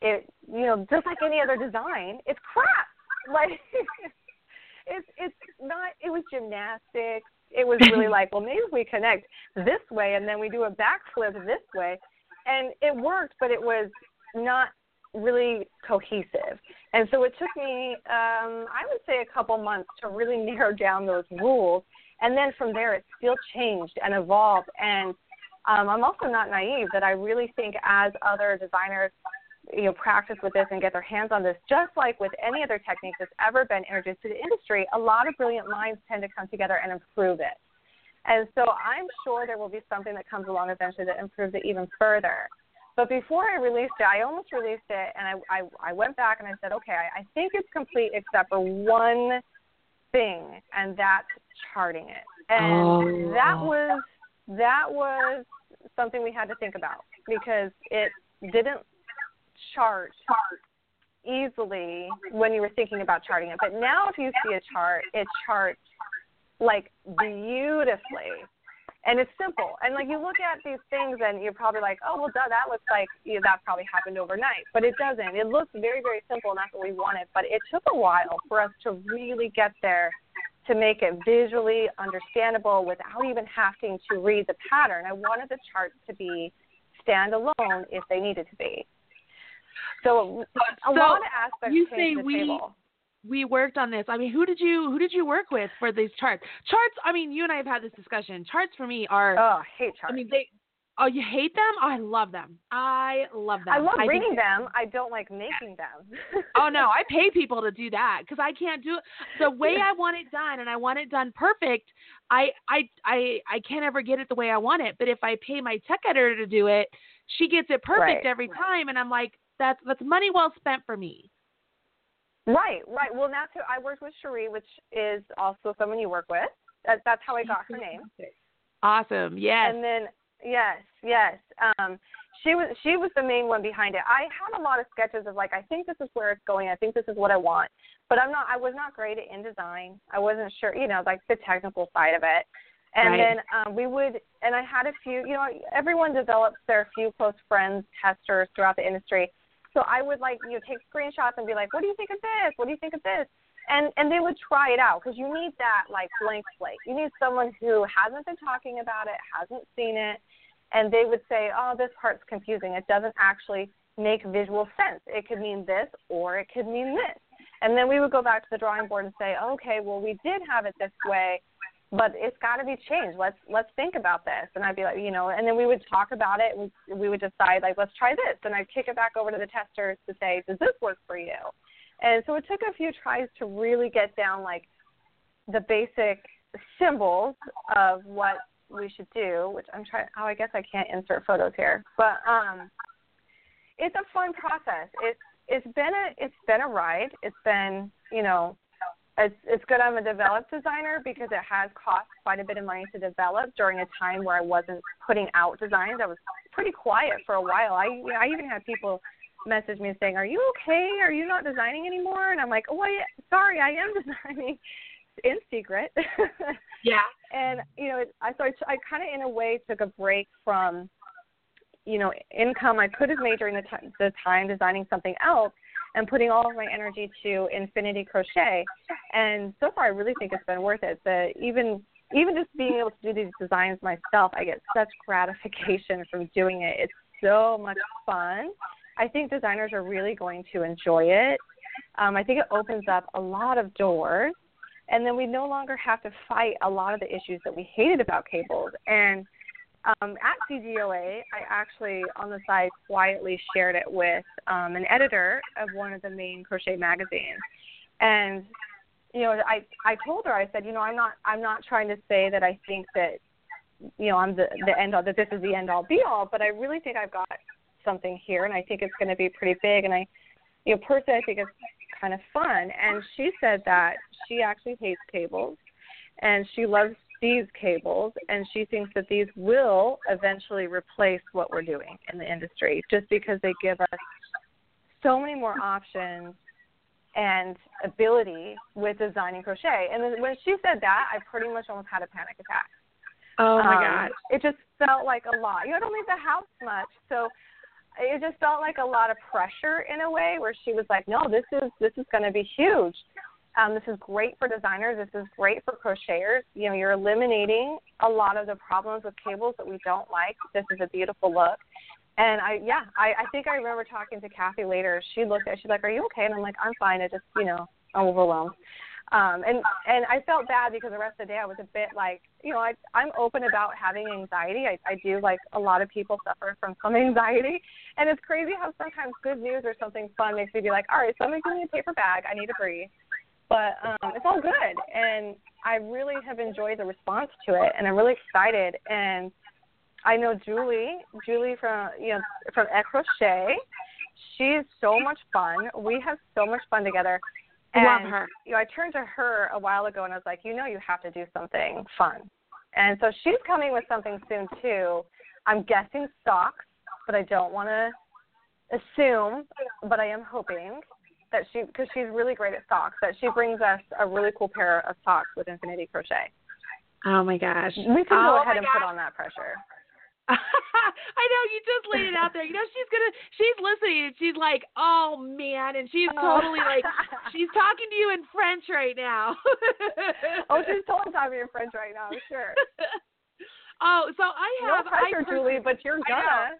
it you know just like any other design, it's crap. Like it's it's not. It was gymnastics. It was really like, well, maybe we connect this way and then we do a backflip this way, and it worked, but it was not really cohesive. And so it took me, um, I would say, a couple months to really narrow down those rules. And then from there, it still changed and evolved. And um, I'm also not naive that I really think as other designers, you know, practice with this and get their hands on this, just like with any other technique that's ever been introduced to the industry, a lot of brilliant minds tend to come together and improve it. And so I'm sure there will be something that comes along eventually that improves it even further. But before I released it, I almost released it, and I I, I went back and I said, okay, I, I think it's complete except for one thing, and that's charting it. And Oh. that was that was something we had to think about because it didn't chart easily when you were thinking about charting it. But now, if you see a chart, it charts like beautifully and it's simple. And like you look at these things, and you're probably like, oh well, duh, that looks like that probably happened overnight, but it doesn't. It looks very, very simple, and that's what we wanted. But it took a while for us to really get there to make it visually understandable without even having to read the pattern. I wanted the charts to be standalone if they needed to be. So a So, lot of aspects you say we- table. we worked on this. I mean, who did you who did you work with for these charts? Charts. I mean, you and I have had this discussion. Charts for me are. Oh, I hate charts. I mean, they. Oh, you hate them? Oh, I love them. I love them. I love think reading them. I don't like making them. oh no, I pay people to do that because I can't do it the way I want it done, and I want it done perfect. I I I I can't ever get it the way I want it. But if I pay my tech editor to do it, she gets it perfect Right. every time, and I'm like, that's that's money well spent for me. Right, right. Well, now too, I worked with Cherie, which is also someone you work with. That, that's how I got her name. Awesome. Yes. And then yes, yes. Um, she was she was the main one behind it. I had a lot of sketches of like I think this is where it's going. I think this is what I want. But I'm not. I was not great at InDesign. I wasn't sure. You know, like the technical side of it. And Right. then um, we would, and I had a few. You know, everyone develops their few close friends, testers throughout the industry. So I would like you know take screenshots and be like, what do you think of this? What do you think of this? and and they would try it out because you need that like blank slate. You need someone who hasn't been talking about it, hasn't seen it, and they would say, "Oh, this part's confusing. It doesn't actually make visual sense. It could mean this or it could mean this." And then we would go back to the drawing board and say, "Okay, well, we did have it this way." But it's got to be changed. Let's let's think about this. And I'd be like, you know, and then we would talk about it. And we would decide like, let's try this. And I'd kick it back over to the testers to say, does this work for you? And so it took a few tries to really get down like the basic symbols of what we should do, which I'm trying. Oh, I guess I can't insert photos here, but um, it's a fun process. It's it's been a it's been a ride. It's been you know, it's it's good I'm a developed designer because it has cost quite a bit of money to develop during a time where I wasn't putting out designs. I was pretty quiet for a while. I I even had people message me saying, "Are you okay? Are you not designing anymore?" And I'm like, "Oh, I, sorry, I am designing in secret." yeah. And you know, it, I so I, I kind of in a way took a break from, you know, income. I could have made during the, the time designing something else and putting all of my energy to infinity crochet. And so far, I really think it's been worth it. Even even just being able to do these designs myself, I get such gratification from doing it. It's so much fun I think designers are really going to enjoy it. Um, I think it opens up a lot of doors, and then we no longer have to fight a lot of the issues that we hated about cables. And um, at CGOA, I actually on the side quietly shared it with um, an editor of one of the main crochet magazines, and you know, I I told her I said, you know, I'm not I'm not trying to say that I think that you know I'm the the end all that this is the end all be all, but I really think I've got something here, and I think it's going to be pretty big. And I, you know, personally, I think it's kind of fun. And she said that she actually hates cables, and she loves these cables, and she thinks that these will eventually replace what we're doing in the industry, just because they give us so many more options and ability with designing crochet. And then when she said that, I pretty much almost had a panic attack. Oh my um, god! It just felt like a lot. You know, I don't leave the house much, so it just felt like a lot of pressure in a way where she was like, no, this is this is going to be huge. Um, this is great for designers. This is great for crocheters. You know, you're eliminating a lot of the problems with cables that we don't like. This is a beautiful look. And I, yeah, I, I think I remember talking to Kathy later. She looked at, she's like, "Are you okay?" And I'm like, "I'm fine. I just, you know, I'm overwhelmed." Um, and and I felt bad because the rest of the day I was a bit like, you know, I I'm open about having anxiety. I I do like a lot of people suffer from some anxiety, and it's crazy how sometimes good news or something fun makes me be like, all right, somebody give me a paper bag. I need to breathe. But um, it's all good, and I really have enjoyed the response to it, and I'm really excited. And I know Julie, Julie from you know from Crochet. She's so much fun. We have so much fun together and, Love her. You know, I turned to her a while ago and I was like, you know, you have to do something fun. And so she's coming with something soon too. I'm guessing socks, but I don't want to assume, but I am hoping that she, because she's really great at socks, that she brings us a really cool pair of socks with Infinity Crochet. Oh my gosh. We can oh go ahead and gosh. put on that pressure. I know you just laid it out there. You know she's gonna she's listening and she's like, oh man, and she's Oh. totally like she's talking to you in French right now. oh, she's totally talking in French right now, sure. oh, so I No have I pressure, purchased- Julie, but you're gonna.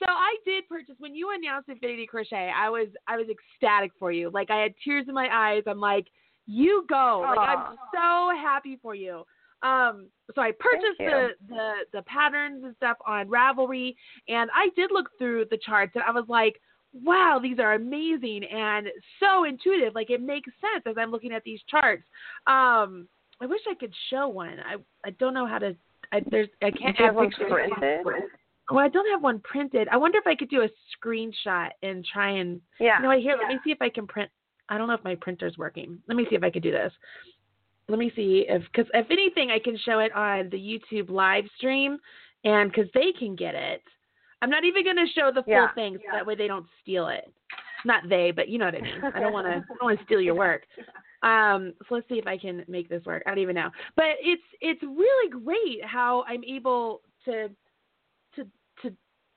So I did purchase when you announced Infinity Crochet. I was I was ecstatic for you. Like I had tears in my eyes. I'm like, you go. Like I'm so happy for you. Um, so I purchased the, the the patterns and stuff on Ravelry, and I did look through the charts, and I was like, wow, these are amazing and so intuitive. Like it makes sense as I'm looking at these charts. Um, I wish I could show one. I I don't know how to. I, there's I can't Do you add have pictures. printed? Well, I don't have one printed. I wonder if I could do a screenshot and try and. Yeah. You know what? Here, let me see if I can print. I don't know if my printer's working. Let me see if I could do this. Let me see if, because if anything, I can show it on the YouTube live stream, and because they can get it. I'm not even going to show the full Yeah. thing, so that way they don't steal it. Not they, but you know what I mean. I don't want to. I don't want to steal your work. Um, so let's see if I can make this work. I don't even know, but it's it's really great how I'm able to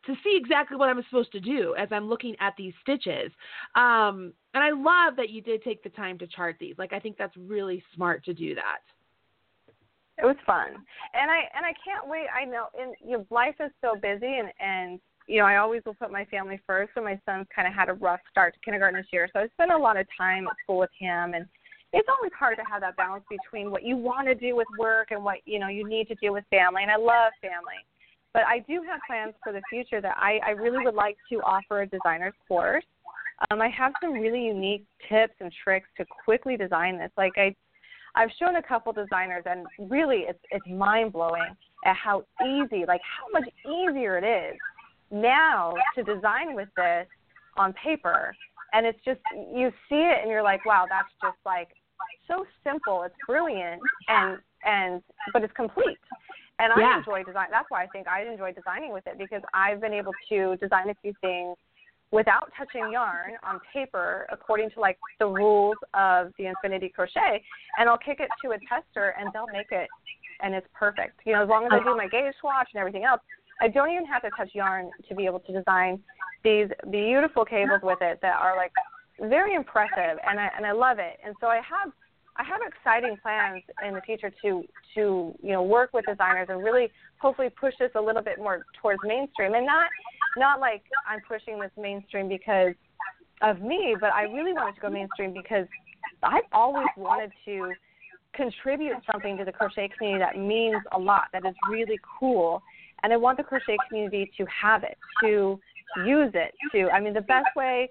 to see exactly what I'm supposed to do as I'm looking at these stitches. Um, and I love that you did take the time to chart these. Like I think that's really smart to do that. It was fun, and I and I can't wait. I know, and you know, life is so busy, and and you know, I always will put my family first. And my son's kind of had a rough start to kindergarten this year, so I spent a lot of time at school with him, and it's always hard to have that balance between what you want to do with work and what you know you need to do with family. And I love family, but I do have plans for the future that I I really would like to offer a designer's course. Um, I have some really unique tips and tricks to quickly design this. Like I I've shown a couple designers, and really, it's it's mind blowing at how easy, like how much easier it is now to design with this on paper. And it's just you see it, and you're like, wow, that's just like so simple. It's brilliant, and and but it's complete. And I Yeah. enjoy design. That's why I think I enjoy designing with it because I've been able to design a few things without touching yarn on paper according to like the rules of the infinity crochet and I'll kick it to a tester and they'll make it and it's perfect. You know, as long as I do my gauge swatch and everything else, I don't even have to touch yarn to be able to design these beautiful cables with it that are like very impressive and I and I love it. And so I have I have exciting plans in the future to to you know work with designers and really hopefully push this a little bit more towards mainstream and not not like I'm pushing this mainstream because of me, but I really wanted to go mainstream because I've always wanted to contribute something to the crochet community that means a lot, that is really cool. And I want the crochet community to have it, to use it, to I mean the best way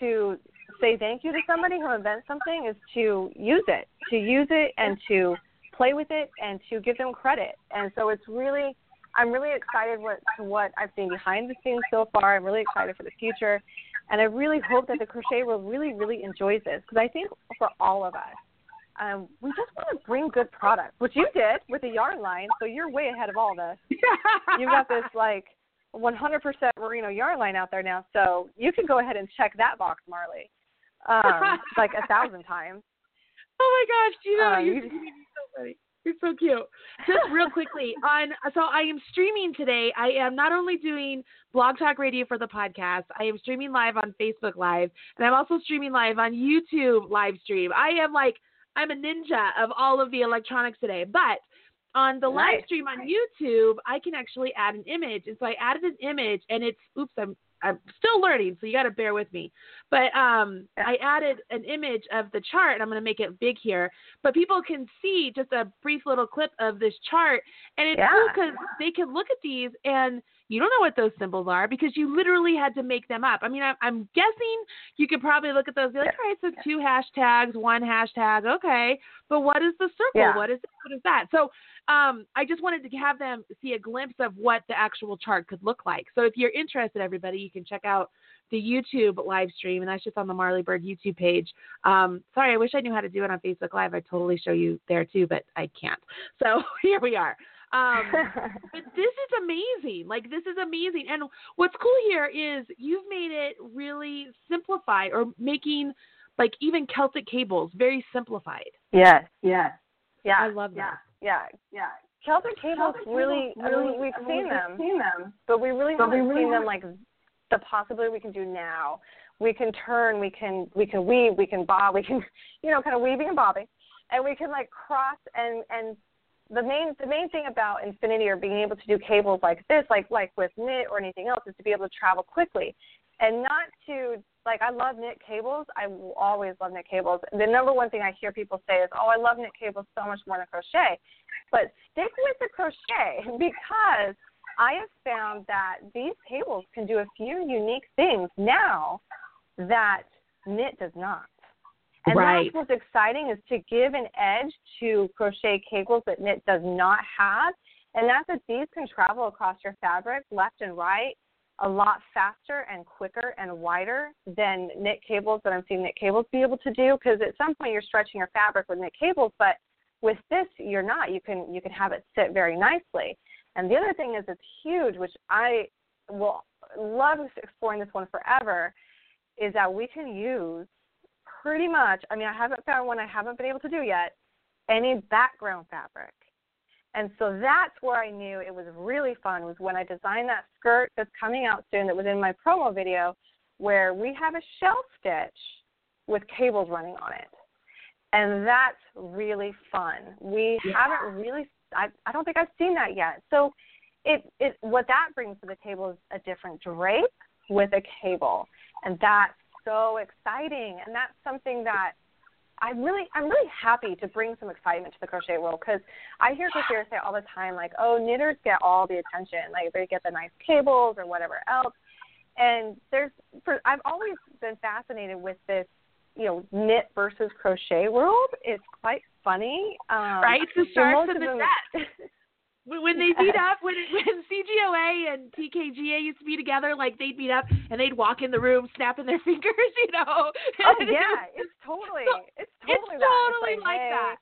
to say thank you to somebody who invents something is to use it, to use it and to play with it and to give them credit. And so it's really I'm really excited what to what I've seen behind the scenes so far. I'm really excited for the future, and I really hope that the crochet world really, really enjoys this because I think for all of us, um, we just want to bring good products, which you did with the yarn line. So you're way ahead of all of us. You've got this like 100% merino yarn line out there now, so you can go ahead and check that box, Marly, um, like a thousand times. Oh my gosh, you know, Um, you're, you- you're so funny. You're so cute. Just real quickly on so I am streaming today. I am not only doing Blog Talk Radio for the podcast, I am streaming live on Facebook Live, and I'm also streaming live on YouTube live stream. I am like I'm a ninja of all of the electronics today. But on the live stream on YouTube, I can actually add an image. And so I added an image and it's oops, I'm I'm still learning, so you got to bear with me. But um, I added an image of the chart, and I'm going to make it big here. But people can see just a brief little clip of this chart, and it's cool because they can look at these, and you don't know what those symbols are because you literally had to make them up. I mean, I'm, I'm guessing you could probably look at those and be like, all right, so two hashtags, one hashtag, okay. But what is the circle? Yeah. What is what is that? So um, I just wanted to have them see a glimpse of what the actual chart could look like. So if you're interested, everybody, you can check out the YouTube live stream, and that's just on the Marly Bird YouTube page. Um, sorry, I wish I knew how to do it on Facebook Live. I'd totally show you there too, but I can't. So here we are. Um, but this is amazing. Like this is amazing. And what's cool here is you've made it really simplified or making like even Celtic cables very simplified. yes, yes, yeah. I love that. Yeah, yeah. Yeah. Celtic cables Celtic really, cables I mean, really- we've I mean, seen we've them, seen them, but we really but we haven't really seen them like the possibility we can do now. We can turn, we can we can weave, we can bob, we can you know kind of weaving and bobbing, and we can like cross and and the main the main thing about Infinity or being able to do cables like this, like like with knit or anything else, is to be able to travel quickly, and not to like I love knit cables. I will always love knit cables. The number one thing I hear people say is, "Oh, I love knit cables so much more than crochet," but stick with the crochet because I have found that these cables can do a few unique things now that knit does not. And Right. that's what's exciting is to give an edge to crochet cables that knit does not have. And that's that these can travel across your fabric left and right a lot faster and quicker and wider than knit cables that I'm seeing knit cables be able to do. Because at some point you're stretching your fabric with knit cables, but with this you're not. You can you can have it sit very nicely. And the other thing is it's huge, which I will love exploring this one forever, is that we can use pretty much, I mean, I haven't found one I haven't been able to do yet, any background fabric. And so that's where I knew it was really fun was when I designed that skirt that's coming out soon that was in my promo video where we have a shell stitch with cables running on it. And that's really fun. We Yeah. haven't really I I don't think I've seen that yet. So it it what that brings to the table is a different drape with a cable. And that's so exciting and that's something that I'm really I'm really happy to bring some excitement to the crochet world because I hear crocheters say all the time like, oh, knitters get all the attention, like they get the nice cables or whatever else. And there's for I've always been fascinated with this, you know, knit versus crochet world. It's quite funny, um, right? It's the most and of the them- death. When they beat up, when when CGOA and TKGA used to be together, like they'd meet up and they'd walk in the room snapping their fingers, you know. Oh yeah, it's totally it's totally it's totally it's like, hey. that.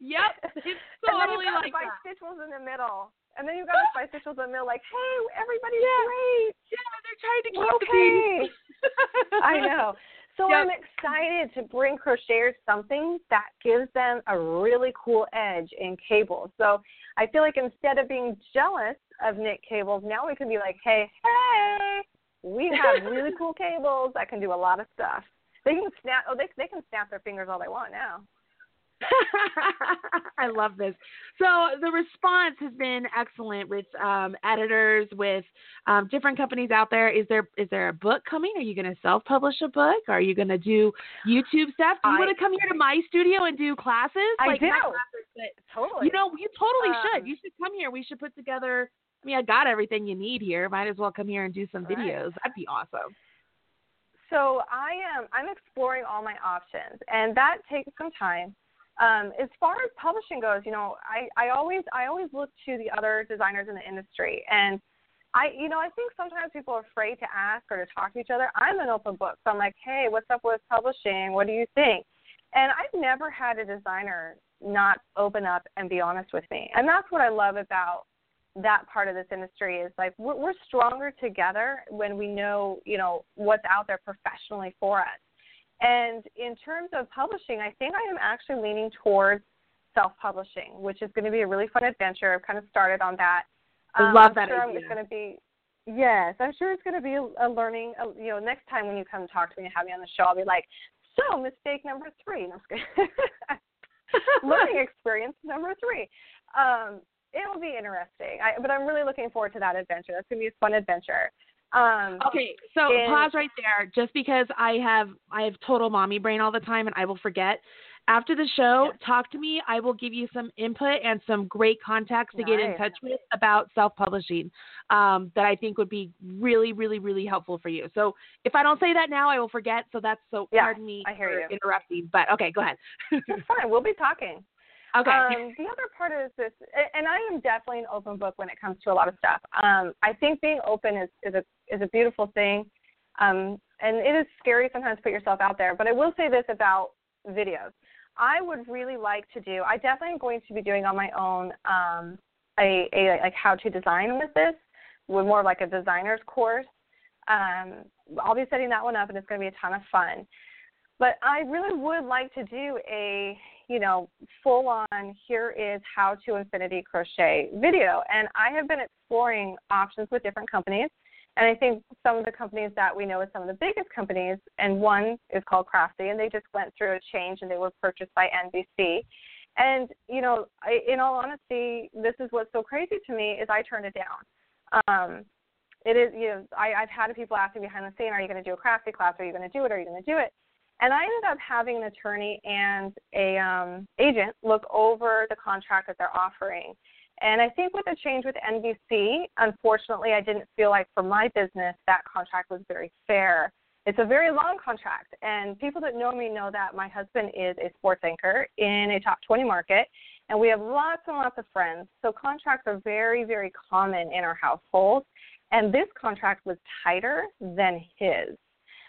Yep, it's and then totally you've got like that. in the middle. And then you've got the bicycles in the middle like, hey, everybody's Yeah. great. Yeah, they're trying to keep We're the peace. okay. I know. So Yep. I'm excited to bring crocheters something that gives them a really cool edge in cables. So I feel like instead of being jealous of knit cables, now we can be like, hey, hey, we have really cool cables that can do a lot of stuff. They can snap. Oh, they they can snap their fingers all they want now. I love this. So the response has been excellent with um, editors, with um, different companies out there. Is there is there a book coming? Are you going to self publish a book? Are you going to do YouTube stuff? Do you want to come here to my studio and do classes? I like do. classes Totally. you know, you totally Um, should. You should come here. We should put together. I mean, I got everything you need here. Might as well come here and do some Right. videos. That'd be awesome. So I am I'm exploring all my options, and that takes some time. Um, as far as publishing goes, you know, I, I always I always look to the other designers in the industry, and I you know I think sometimes people are afraid to ask or to talk to each other. I'm an open book, so I'm like, hey, what's up with publishing? What do you think? And I've never had a designer not open up and be honest with me, and that's what I love about that part of this industry is like we're, we're stronger together when we know you know what's out there professionally for us and in terms of publishing i think i am actually leaning towards self-publishing which is going to be a really fun adventure i've kind of started on that I Um, love I'm that sure idea. it's going to be yes i'm sure it's going to be a, a learning a, you know next time when you come talk to me and have me on the show i'll be like so mistake number three I'm learning experience number three. Um, it will be interesting, I, but I'm really looking forward to that adventure. That's gonna be a fun adventure. Um, Okay, so And- pause right there, just because I have I have total mommy brain all the time, and I will forget. After the show, Yeah. talk to me. I will give you some input and some great contacts to get in touch with about self-publishing um, that I think would be really, really, really helpful for you. So if I don't say that now, I will forget. So that's so. Yeah, pardon me I hear you. interrupting, but okay, go ahead. it's fine. We'll be talking. Okay. Um, the other part is this, and I am definitely an open book when it comes to a lot of stuff. Um, I think being open is, is a is a beautiful thing, um, and it is scary sometimes to put yourself out there. But I will say this about videos. I would really like to do. I definitely am going to be doing on my own um, a, a like how to design with this, with more like a designer's course. Um, I'll be setting that one up, and it's going to be a ton of fun. But I really would like to do a you know, full on here is how to infinity crochet video. And I have been exploring options with different companies. And I think some of the companies that we know as some of the biggest companies, and one is called Craftsy, and they just went through a change and they were purchased by NBC. And, you know, I, in all honesty, this is what's so crazy to me is I turned it down. Um, it is, you know, I, I've had people asking behind the scene, are you going to do a Craftsy class? Are you going to do it? Are you going to do it? And I ended up having an attorney and a um, agent look over the contract that they're offering. And I think with the change with NBC, unfortunately, I didn't feel like for my business that contract was very fair. It's a very long contract, and people that know me know that my husband is a sports anchor in a top 20 market, and we have lots and lots of friends. So contracts are very, very common in our household, and this contract was tighter than his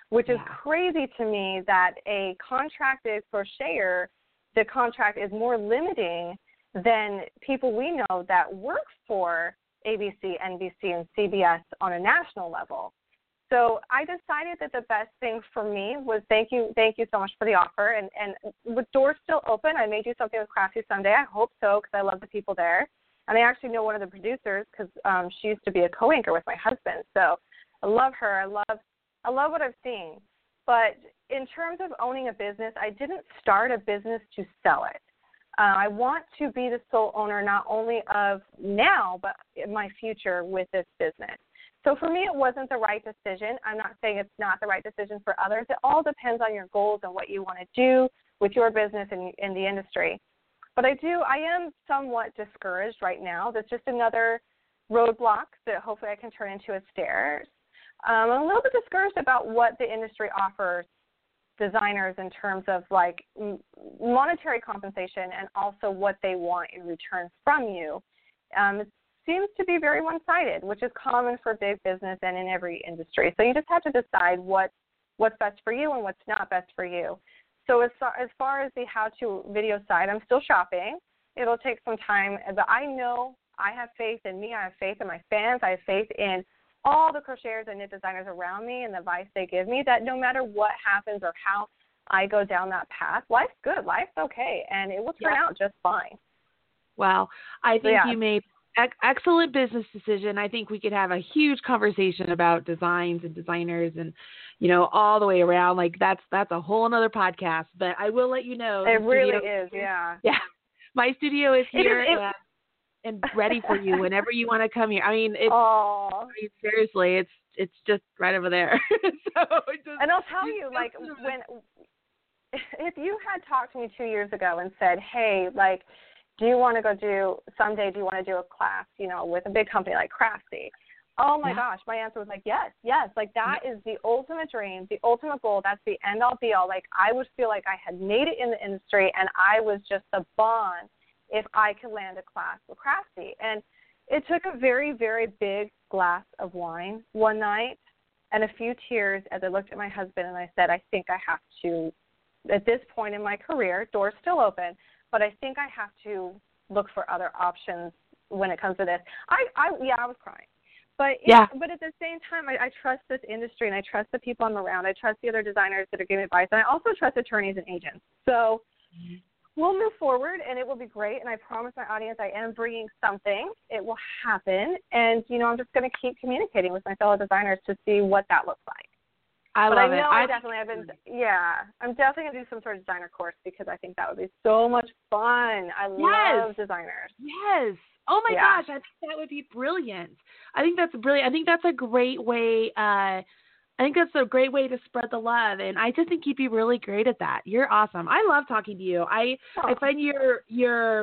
which is Yeah. crazy to me that a contracted crocheter, the contract is more limiting than people we know that work for ABC, NBC, and CBS on a national level. So I decided that the best thing for me was thank you, thank you so much for the offer, and and with doors still open, I may do something with Craftsy Sunday. I hope so because I love the people there, and I actually know one of the producers because um, she used to be a co-anchor with my husband. So I love her. I love I love what I've seen. But in terms of owning a business, I didn't start a business to sell it. Uh, I want to be the sole owner not only of now, but in my future with this business. So for me, it wasn't the right decision. I'm not saying it's not the right decision for others. It all depends on your goals and what you want to do with your business and in the industry. But I do, I am somewhat discouraged right now. That's just another roadblock that hopefully I can turn into a stairs. Um, I'm a little bit discouraged about what the industry offers designers in terms of like monetary compensation and also what they want in return from you. Um, it seems to be very one-sided, which is common for big business and in every industry. So you just have to decide what what's best for you and what's not best for you. So as far, as far as the how-to video side, I'm still shopping. It'll take some time, but I know I have faith in me. I have faith in my fans. I have faith in all the crocheters and knit designers around me and the advice they give me that no matter what happens or how I go down that path, life's good, life's okay, and it will turn yeah. out just fine. Well, I think so, yeah. you made excellent business decision. I think we could have a huge conversation about designs and designers and you know all the way around. Like that's that's a whole another podcast. But I will let you know. It really is, yeah. Yeah, my studio is here. It is, it, and ready for you whenever you want to come here. I mean, it's I mean, seriously, it's it's just right over there. so just, and I'll tell you, like when if you had talked to me two years ago and said, "Hey, like, do you want to go do someday? Do you want to do a class, you know, with a big company like Craftsy?" Oh my yeah. gosh, my answer was like, yes, yes. Like that yeah. is the ultimate dream, the ultimate goal. That's the end all be all. Like I would feel like I had made it in the industry and I was just the bond if I could land a class with Craftsy. And it took a very, very big glass of wine one night and a few tears as I looked at my husband and I said, I think I have to, at this point in my career, doors still open, but I think I have to look for other options when it comes to this. I, I yeah, I was crying. But yeah. but at the same time, I, I trust this industry and I trust the people I'm around. I trust the other designers that are giving advice, and I also trust attorneys and agents. So mm-hmm we'll move forward and it will be great. And I promise my audience I am bringing something. It will happen. And, you know, I'm just going to keep communicating with my fellow designers to see what that looks like. I but love I know it. I, definitely have been, yeah, I'm definitely going to do some sort of designer course because I think that would be so much fun. I yes. love designers. Yes. Oh my yeah. gosh, I think that would be brilliant. I think that's brilliant. I think that's a great way uh I think that's a great way to spread the love, and I just think you'd be really great at that. You're awesome. I love talking to you. I oh. I find your your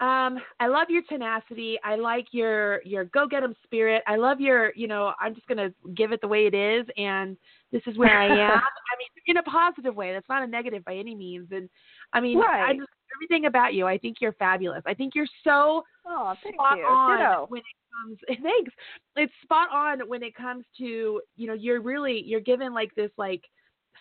um I love your tenacity. I like your your go get 'em spirit. I love your you know I'm just gonna give it the way it is, and this is where I am. I mean, in a positive way. That's not a negative by any means. And I mean, right. I just everything about you. I think you're fabulous. I think you're so oh, spot you. on Ditto. when it comes thanks it's spot on when it comes to you know you're really you're given like this like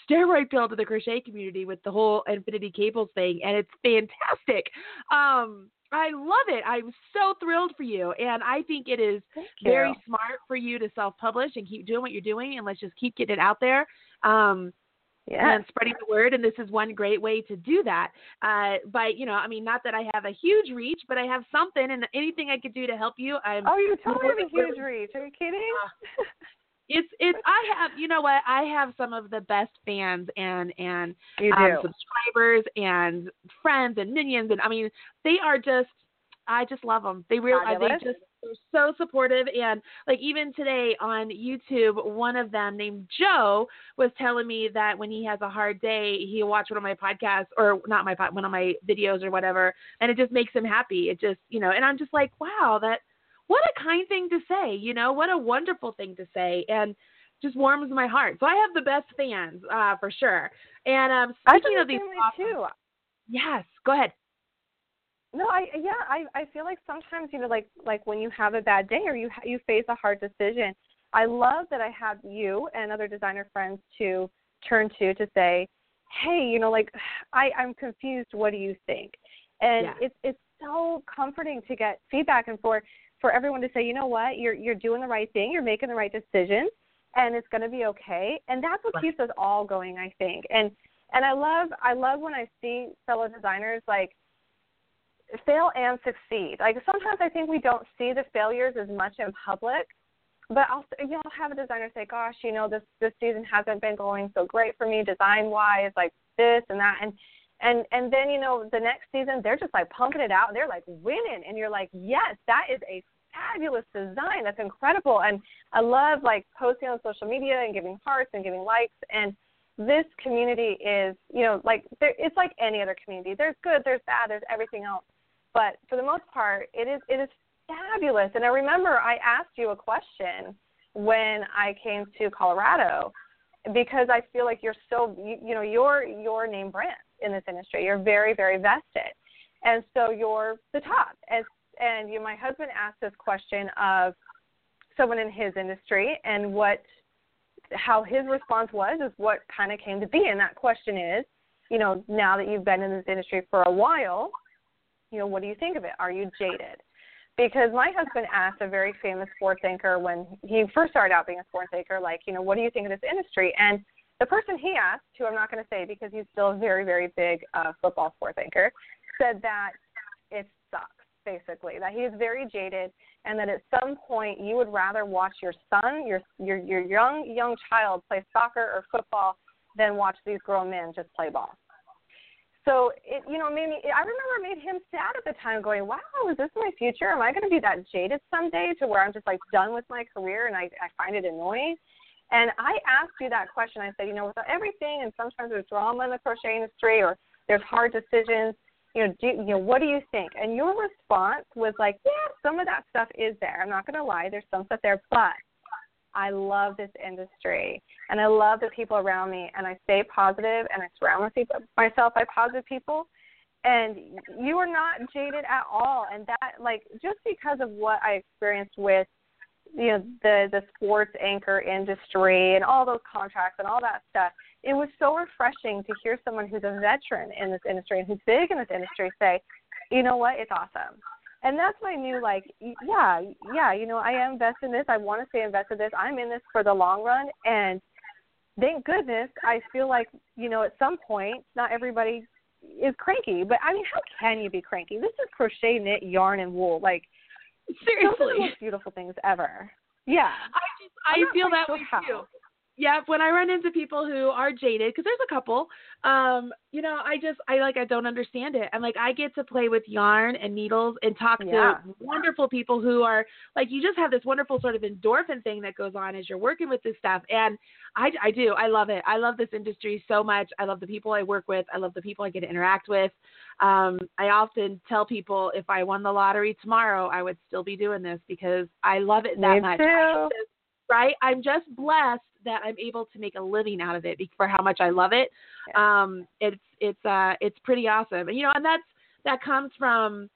steroid pill to the crochet community with the whole infinity cables thing and it's fantastic um I love it. I'm so thrilled for you. And I think it is very smart for you to self publish and keep doing what you're doing and let's just keep getting it out there. Um, yeah. and spreading the word. And this is one great way to do that. Uh, by you know, I mean, not that I have a huge reach, but I have something, and anything I could do to help you, I'm. Oh, you totally have a huge reach. Are you kidding? Uh, it's it's I have you know what I have some of the best fans and and um, subscribers and friends and minions and I mean they are just I just love them. They really they just they're so supportive and like even today on YouTube, one of them named Joe was telling me that when he has a hard day, he'll watch one of my podcasts or not my one of my videos or whatever, and it just makes him happy. It just you know, and I'm just like, wow, that what a kind thing to say, you know, what a wonderful thing to say, and just warms my heart. So I have the best fans uh, for sure. And um, speaking of these, awesome, too. Yes, go ahead. No, I yeah, I I feel like sometimes you know like like when you have a bad day or you you face a hard decision. I love that I have you and other designer friends to turn to to say, "Hey, you know like I I'm confused. What do you think?" And yeah. it's it's so comforting to get feedback and for for everyone to say, "You know what? You're you're doing the right thing. You're making the right decision." And it's going to be okay, and that's what keeps us all going, I think. And and I love I love when I see fellow designers like fail and succeed. Like sometimes I think we don't see the failures as much in public, but I'll you know have a designer say, "Gosh, you know this this season hasn't been going so great for me design wise, like this and that," and and and then you know the next season they're just like pumping it out, and they're like winning, and you're like, "Yes, that is a fabulous design. That's incredible." And I love like posting on social media and giving hearts and giving likes and this community is, you know, like it's like any other community. There's good, there's bad, there's everything else. But for the most part, it is it is fabulous. And I remember I asked you a question when I came to Colorado because I feel like you're so you, you know you're your name brand in this industry. You're very very vested, and so you're the top. And and you, know, my husband asked this question of someone in his industry and what how his response was is what kind of came to be. And that question is, you know, now that you've been in this industry for a while, you know, what do you think of it? Are you jaded? Because my husband asked a very famous sports anchor when he first started out being a sports anchor, like, you know, what do you think of this industry? And the person he asked, who I'm not going to say because he's still a very, very big uh, football sports anchor, said that it sucks, basically, that he is very jaded and that at some point you would rather watch your son, your your your young young child play soccer or football than watch these grown men just play ball. So it you know made me I remember it made him sad at the time going, Wow, is this my future? Am I gonna be that jaded someday to where I'm just like done with my career and I, I find it annoying? And I asked you that question. I said, you know, with everything and sometimes there's drama in the crochet industry or there's hard decisions, you know, do you know what do you think? And your response was like, yeah, some of that stuff is there. I'm not going to lie, there's some stuff there, but I love this industry and I love the people around me and I stay positive and I surround myself by positive people and you are not jaded at all and that like just because of what I experienced with you know the the sports anchor industry and all those contracts and all that stuff it was so refreshing to hear someone who's a veteran in this industry and who's big in this industry say you know what? It's awesome and that's my new like yeah yeah you know i am invested in this. I want to stay invested in this. I'm in this for the long run. And thank goodness i feel like you know at some point not everybody is cranky. But i mean how can you be cranky? This is crochet knit yarn and wool. Like Seriously, those are the most beautiful things ever. Yeah, I just I feel that way how. too. Yeah, when I run into people who are jaded, because there's a couple, um, you know, I just I like I don't understand it. And like I get to play with yarn and needles and talk Yeah. to wonderful people who are like you just have this wonderful sort of endorphin thing that goes on as you're working with this stuff. And I I do I love it. I love this industry so much. I love the people I work with. I love the people I get to interact with. Um, I often tell people if I won the lottery tomorrow, I would still be doing this because I love it that Me much. Right? I'm just blessed that I'm able to make a living out of it for how much I love it. Um, it's it's uh it's pretty awesome, and you know, and that's that comes from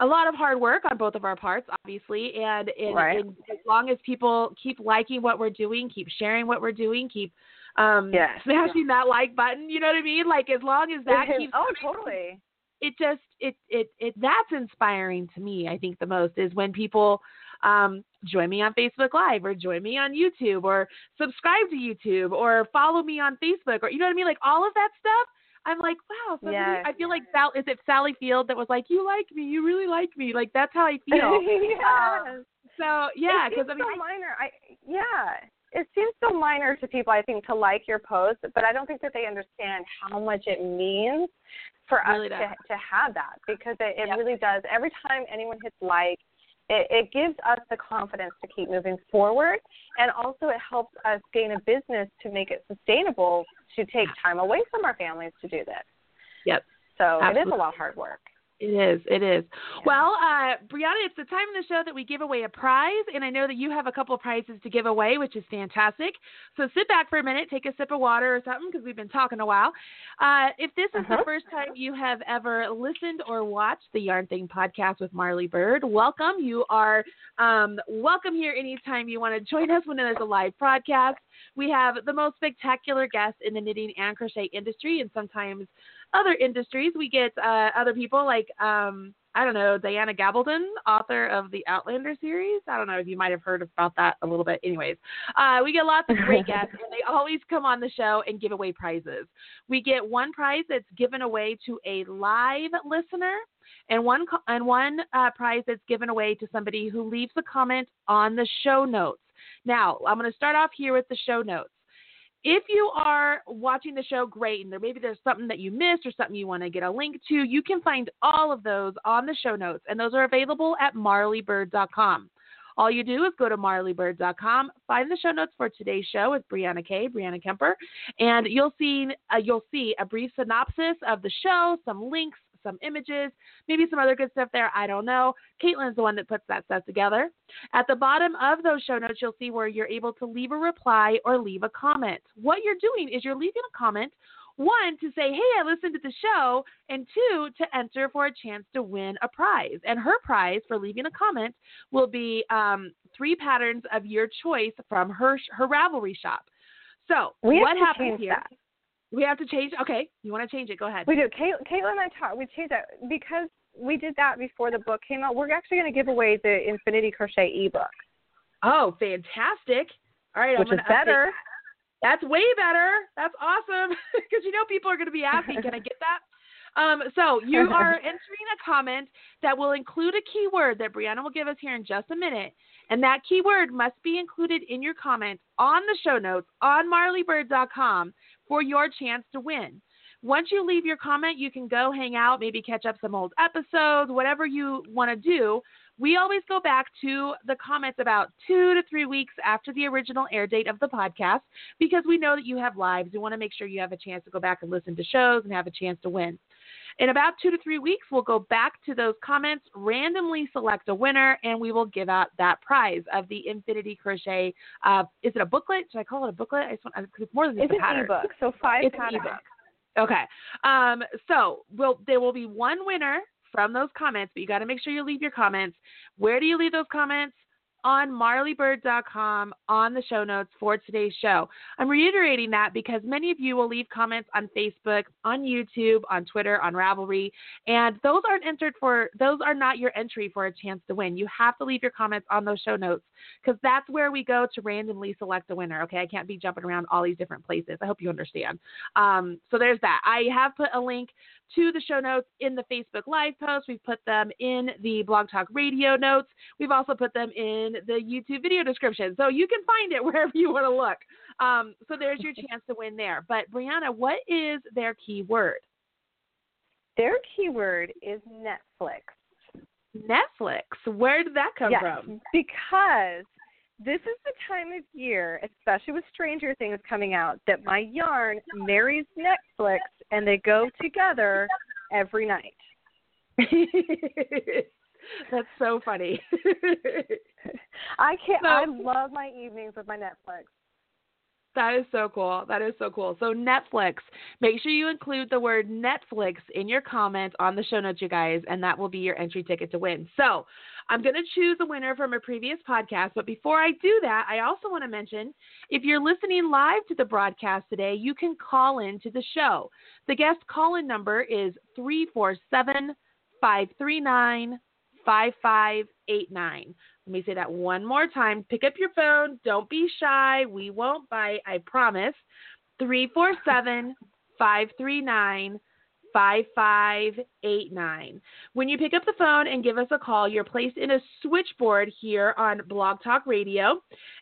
a lot of hard work on both of our parts, obviously, and, and, Right. and as long as people keep liking what we're doing, keep sharing what we're doing, keep um Yes. smashing that like button, you know what I mean? Like as long as that keeps oh, totally. it just it it it that's inspiring to me i think the most is when people um join me on facebook live or join me on youtube or subscribe to youtube or follow me on facebook or you know what i mean like all of that stuff i'm like wow somebody, Yes. i feel like Sal, is it sally field that was like you like me you really like me like that's how i feel um, yes. so yeah because i mean so minor. I yeah, it seems so minor to people. I think to like your post, but I don't think that they understand how much it means for Really us does. to to have that because it, it Yep. really does. Every time anyone hits like. It, it gives us the confidence to keep moving forward, and also it helps us gain a business to make it sustainable to take time away from our families to do this. Yep. So it is a lot of hard work. It is. It is. Well, uh, Briana, it's the time in the show that we give away a prize, and I know that you have a couple of prizes to give away, which is fantastic. So sit back for a minute, take a sip of water or something, because we've been talking a while. Uh, if this is the Uh-huh. first time you have ever listened or watched the Yarn Thing podcast with Marly Bird, welcome. You are um, welcome here anytime you want to join us when there's a live broadcast. We have the most spectacular guests in the knitting and crochet industry, and sometimes other industries. We get uh, other people like um, I don't know Diana Gabaldon, author of the Outlander series. I don't know if you might have heard about that a little bit. Anyways, uh, we get lots of great guests, and they always come on the show and give away prizes. We get one prize that's given away to a live listener. And one and one uh, prize that's given away to somebody who leaves a comment on the show notes. Now, I'm going to start off here with the show notes. If you are watching the show, great, and there maybe there's something that you missed or something you want to get a link to, you can find all of those on the show notes, and those are available at marlybird.com. All you do is go to marlybird.com, find the show notes for today's show with Briana Kay, Briana Kepner, and you'll see uh, you'll see a brief synopsis of the show, some links, some images, maybe some other good stuff there. I don't know. Caitlin's the one that puts that stuff together. At the bottom of those show notes, you'll see where you're able to leave a reply or leave a comment. What you're doing is you're leaving a comment one, to say, hey, I listened to the show, and two, to enter for a chance to win a prize. And her prize for leaving a comment will be um, three patterns of your choice from her her Ravelry shop. So we what happens here? That. We have to change. Okay, you want to change it? Go ahead. We do. Caitlin and I talked. We changed that because we did that before the book came out. We're actually going to give away the Infinity Crochet ebook. Oh, fantastic! All right, which I'm is update better. That's way better. That's awesome because you know people are going to be asking, "Can I get that?" Um, so you are entering a comment that will include a keyword that Briana will give us here in just a minute, and that keyword must be included in your comment on the show notes on marlybird.com for your chance to win. Once you leave your comment, you can go hang out, maybe catch up some old episodes, whatever you want to do. We always go back to the comments about two to three weeks after the original air date of the podcast because we know that you have lives. We want to make sure you have a chance to go back and listen to shows and have a chance to win. In about two to three weeks, we'll go back to those comments, randomly select a winner, and we will give out that prize of the Infinity Crochet. Uh, is it a booklet? Should I call it a booklet? I just want, cause it's more than just It's a pattern. an ebook, so five It's patterns. Okay. Um, so we'll, there will be one winner from those comments, but you got to make sure you leave your comments. Where do you leave those comments? On marlybird.com on the show notes for today's show. I'm reiterating that because many of you will leave comments on Facebook, on YouTube, on Twitter, on Ravelry, and those aren't entered for, those are not your entry for a chance to win. You have to leave your comments on those show notes because that's where we go to randomly select a winner. Okay. I can't be jumping around all these different places. I hope you understand. Um, so there's that. I have put a link to the show notes in the Facebook Live post. We've put them in the Blog Talk Radio notes. We've also put them in the YouTube video description. So you can find it wherever you want to look. Um, so there's your chance to win there. But Briana, what is their key word? Their keyword is Netflix. Netflix. Where did that come yes, from? because this is the time of year, especially with Stranger Things coming out, that my yarn marries Netflix and they go together every night. That's so funny. I can't. So- I love my evenings with my Netflix. That is so cool. That is so cool. So Netflix, make sure you include the word Netflix in your comment on the show notes, you guys, and that will be your entry ticket to win. So I'm going to choose a winner from a previous podcast, but before I do that, I also want to mention if you're listening live to the broadcast today, you can call in to the show. The guest call-in number is 347 539 5589. Let me say that one more time. Pick up your phone. Don't be shy. We won't bite. I promise. 347 539 5589. When you pick up the phone and give us a call, you're placed in a switchboard here on Blog Talk Radio.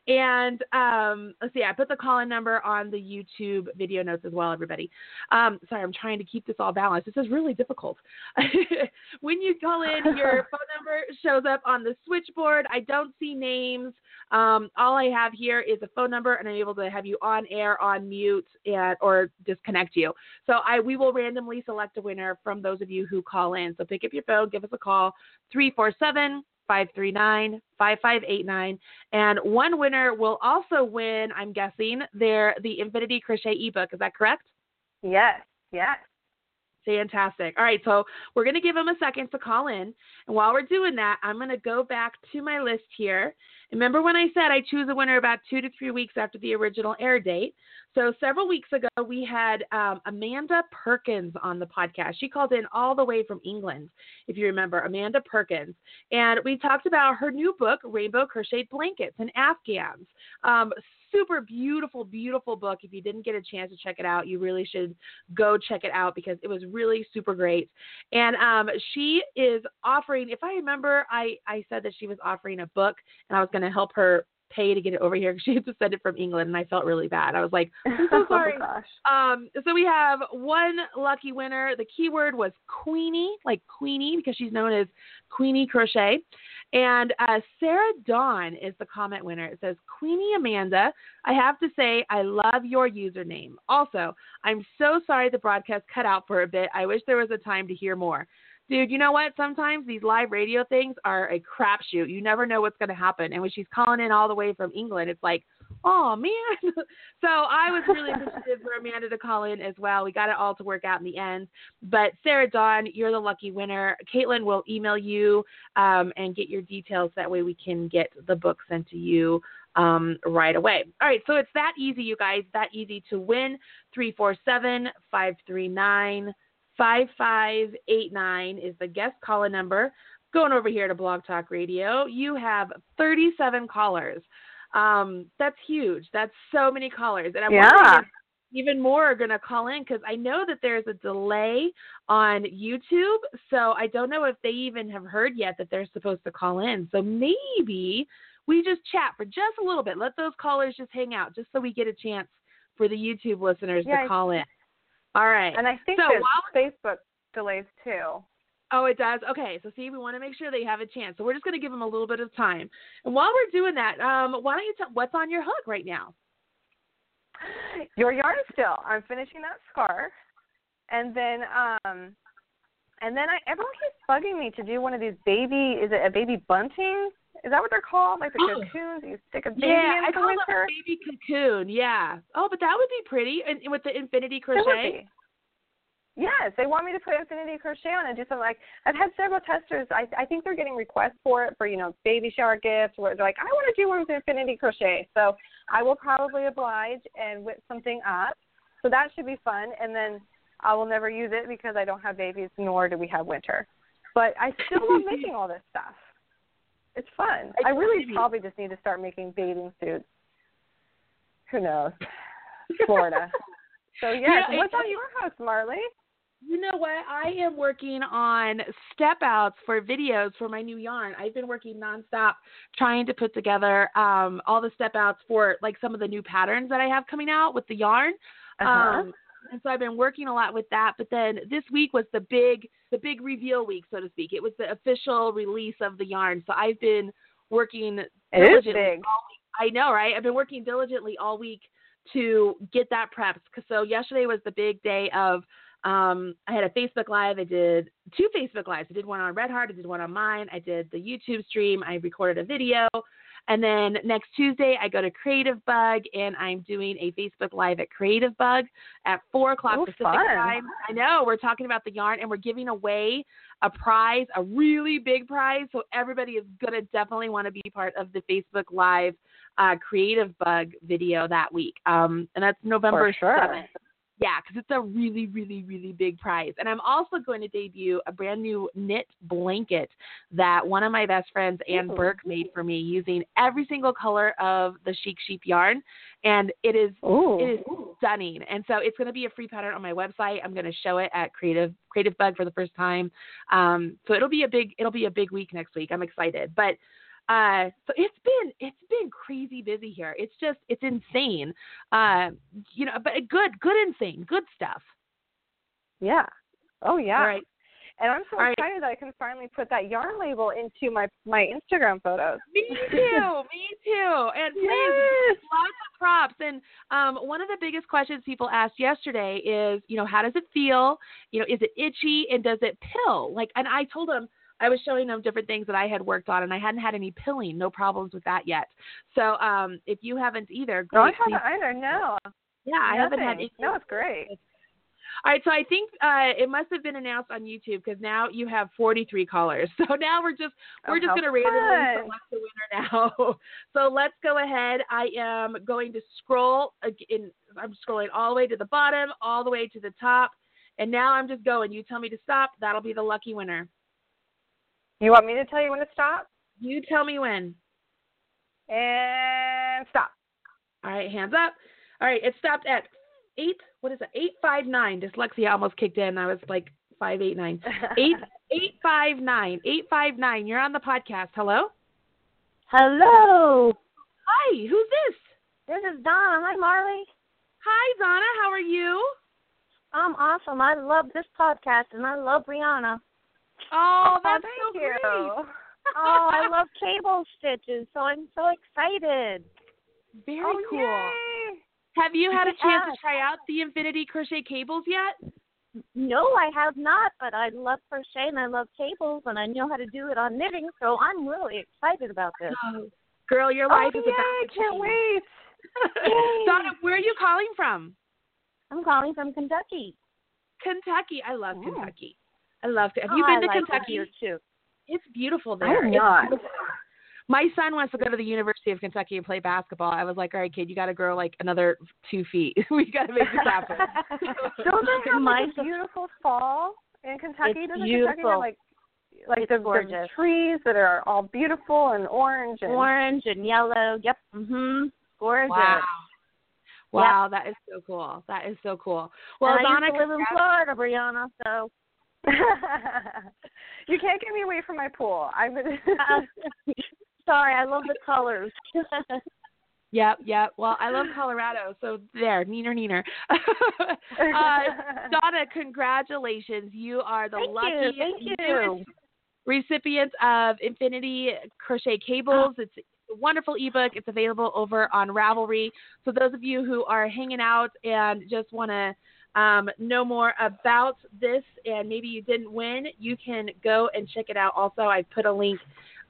And um, let's see, I put the call in number on the YouTube video notes as well, everybody. Um, sorry, I'm trying to keep this all balanced. This is really difficult. when you call in, your phone number shows up on the switchboard. I don't see names. Um, all I have here is a phone number, and I'm able to have you on air, on mute, and or disconnect you. So I we will randomly select a winner from those of you who call in. So pick up your phone, give us a call, 347 539 5589. And one winner will also win, I'm guessing, their the Infinity Crochet ebook. Is that correct? Yes, yes. Fantastic. All right, so we're going to give them a second to call in. And while we're doing that, I'm going to go back to my list here. Remember when I said I choose a winner about two to three weeks after the original air date? So several weeks ago, we had um, Amanda Perkins on the podcast. She called in all the way from England, if you remember, Amanda Perkins. And we talked about her new book, Rainbow Crocheted Blankets and Afghans. Um, super beautiful, beautiful book. If you didn't get a chance to check it out, you really should go check it out because it was really super great. And um, she is offering, if I remember, I, I said that she was offering a book and I was going to help her pay to get it over here because she had to send it from England, and I felt really bad. I was like, I'm so sorry. oh gosh. Um, so we have one lucky winner. The keyword was Queenie, like Queenie, because she's known as Queenie Crochet. And uh, Sarah Dawn is the comment winner. It says, Queenie Amanda, I have to say, I love your username. Also, I'm so sorry the broadcast cut out for a bit. I wish there was a time to hear more. Dude, you know what? Sometimes these live radio things are a crapshoot. You never know what's going to happen. And when she's calling in all the way from England, it's like, oh man. so I was really appreciative for Amanda to call in as well. We got it all to work out in the end. But Sarah Dawn, you're the lucky winner. Caitlin will email you um, and get your details. That way we can get the book sent to you um, right away. All right, so it's that easy, you guys. That easy to win. 347 539 5589 is the guest caller number. Going over here to Blog Talk Radio, you have 37 callers. Um, that's huge. That's so many callers. And I'm Yeah. if even more are going to call in because I know that there's a delay on YouTube. So I don't know if they even have heard yet that they're supposed to call in. So maybe we just chat for just a little bit. Let those callers just hang out just so we get a chance for the YouTube listeners Yeah, to call in. All right. And I think So that while- Facebook delays too. Oh, it does. Okay, so see, we want to make sure they have a chance. So we're just going to give them a little bit of time. And while we're doing that, um, why don't you tell what's on your hook right now? Your yarn still. I'm finishing that scarf, and then um, and then I everyone keeps bugging me to do one of these baby. Is it a baby bunting? Is that what they're called? Like the Oh. cocoons you stick a baby yeah, in I for call winter. baby cocoon. Yeah. Oh, but that would be pretty, and with the infinity crochet. be. Yes, they want me to put infinity crochet on and do something like I've had several testers. I I think they're getting requests for it for you know baby shower gifts where they're like I want to do one with infinity crochet. So I will probably oblige and whip something up. So that should be fun. And then I will never use it because I don't have babies nor do we have winter. But I still love making all this stuff. It's fun. I I really totally- probably just need to start making bathing suits. Who knows? Florida. So Yeah, what's on your house, Marly? You know what? I am working on step outs for videos for my new yarn. I've been working nonstop trying to put together um, all the step outs for like some of the new patterns that I have coming out with the yarn. Uh-huh. Um, and so I've been working a lot with that. But then this week was the big, the big reveal week, so to speak. It was the official release of the yarn. So I've been working It is diligently big. all week. I know, right? I've been working diligently all week to get that prepped. 'Cause So yesterday was the big day of. Um, I had a Facebook Live. I did two Facebook Lives. I did one on Red Heart. I did one on mine. I did the YouTube stream. I recorded a video. And then next Tuesday, I go to Creativebug and I'm doing a Facebook Live at Creativebug at 4 o'clock Ooh, Pacific fun. time. I know. We're talking about the yarn and we're giving away a prize, a really big prize. So everybody is going to definitely want to be part of the Facebook Live uh, Creativebug video that week. Um, and that's November For sure. 7th. Yeah, because it's a really, really, really big prize. And I'm also going to debut a brand new knit blanket that one of my best friends, Ann Ooh. Burke, made for me using every single color of the Chic Sheep yarn. And it is Ooh. it is stunning. And so it's going to be a free pattern on my website. I'm going to show it at Creative Creativebug for the first time. Um, so it'll be a big it'll be a big week next week. I'm excited. But uh, so it's been it's been crazy busy here. It's just it's insane. Uh, you know, but good good insane good stuff. Yeah. Oh yeah. All right. And I'm so All right. excited that I can finally put that yarn label into my my Instagram photos. Me too. me too. And please Yes. lots of props. And um, one of the biggest questions people asked yesterday is, you know, how does it feel? You know, is it itchy and does it pill? Like, and I told them I was showing them different things that I had worked on, and I hadn't had any pilling, no problems with that yet. So, um, if you haven't either, No, I great. please- haven't either. No. yeah, I haven't had. Any, No, it's great. all right, so I think uh, it must have been announced on YouTube because now you have 43 callers. So now we're just we're Oh, just going to randomly select the winner now. so let's go ahead. I am going to scroll. ag- In, I'm scrolling all the way to the bottom, all the way to the top, and now I'm just going. You tell me to stop. That'll be the lucky winner. You want me to tell you when to stop? You tell me when. And stop. All right, hands up. All right, it stopped at eight. What is it? Eight five nine. Dyslexia almost kicked in. I was like five eight nine. Eight eight five nine. Eight five nine. You're on the podcast. Hello. Hello. Hi, who's this? This is Donna. Hi, Marly. Hi, Donna. How are you? I'm awesome. I love this podcast, and I love Briana. Oh, oh, that's thank so you. great. Oh, I love cable stitches, so I'm so excited. Very oh, cool. Yay. Have you had a chance Yes. to try out the Infinity Crochet cables yet? No, I have not, but I love crochet and I love cables, and I know how to do it on knitting, so I'm really excited about this. Oh, girl, your Oh, life is yay, about to can't change. wait. Donna, where are you calling from? I'm calling from Kentucky. Kentucky. I love Oh. Kentucky. I love it. Have you Oh, been I to like Kentucky? too. It's beautiful there. I there. am not. My son wants to go to the University of Kentucky and play basketball. I was like, all right, kid, you got to grow like another two feet. we got to make this happen. Don't they have My- like a beautiful fall in Kentucky? It's Doesn't Kentucky beautiful. have like like It's the, the gorgeous. trees that are all beautiful and orange and Orange and yellow. Yep. Mhm. Gorgeous. wow. Wow, that is so cool. That is so cool. Well, and I used to live in Florida, Briana. So you can't get me away from my pool. I'm gonna uh, sorry, I love the colors. Yep, yep. Well, I love Colorado, so there, neener, neener. uh, Donna, congratulations. You are the Thank lucky you. recipient of Infinity Crochet Cables. It's a wonderful ebook. It's available over on Ravelry. So those of you who are hanging out and just want to um, know more about this and maybe you didn't win, you can go and check it out. Also, I put a link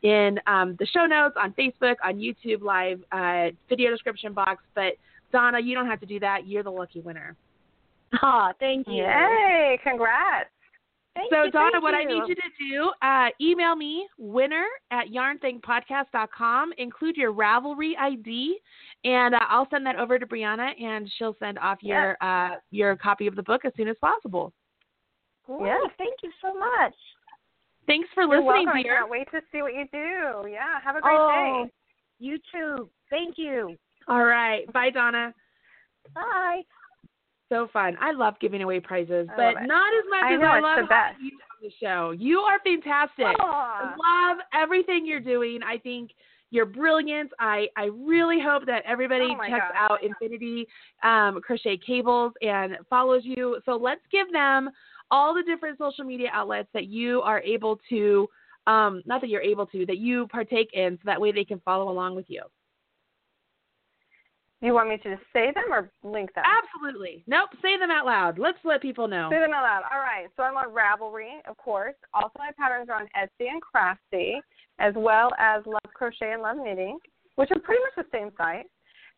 in um, the show notes on Facebook, on YouTube Live, uh, video description box. But Donna, you don't have to do that. You're the lucky winner. Ah, thank you. Yay! Congrats. Thank so you, Donna, thank what I need you to do, uh, email me winner at yarnthingpodcast.com. Include your Ravelry ID, and uh, I'll send that over to Briana, and she'll send off your uh, your copy of the book as soon as possible. Great, Yes. Thank you so much. Thanks for You're listening, welcome. I can't wait to see what you do. Yeah, have a great oh, day. you too. Thank you. All right, bye, Donna. Bye. So fun. I love giving away prizes, I but not as much I as know, I love the having you on the show. You are fantastic. I Aw. love everything you're doing. I think you're brilliant. I, I really hope that everybody Oh checks gosh. out Infinity um, Crochet Cables and follows you. So let's give them all the different social media outlets that you are able to, um, not that you're able to, that you partake in so that way they can follow along with you. You want me to just say them or link them? Absolutely. Nope. Say them out loud. Let's let people know. Say them out loud. All right. So I'm on Ravelry, of course. Also, my patterns are on Etsy and Craftsy, as well as Love Crochet and Love Knitting, which are pretty much the same site.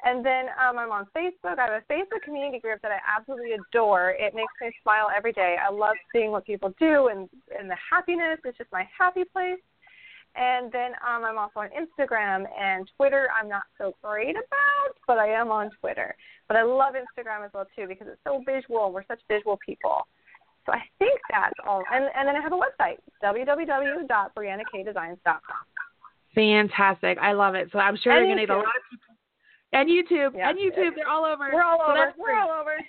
And then um, I'm on Facebook. I have a Facebook community group that I absolutely adore. It makes me smile every day. I love seeing what people do and, and the happiness. It's just my happy place. And then um, I'm also on Instagram and Twitter. I'm not so great about, but I am on Twitter. But I love Instagram as well too because it's so visual. We're such visual people. So I think that's all. And and then I have a website www.brianakdesigns.com. Fantastic. I love it. So I'm sure And you're going to get a lot of people. And YouTube. Yeah. And YouTube. They're all over. We're all So over. We're all over.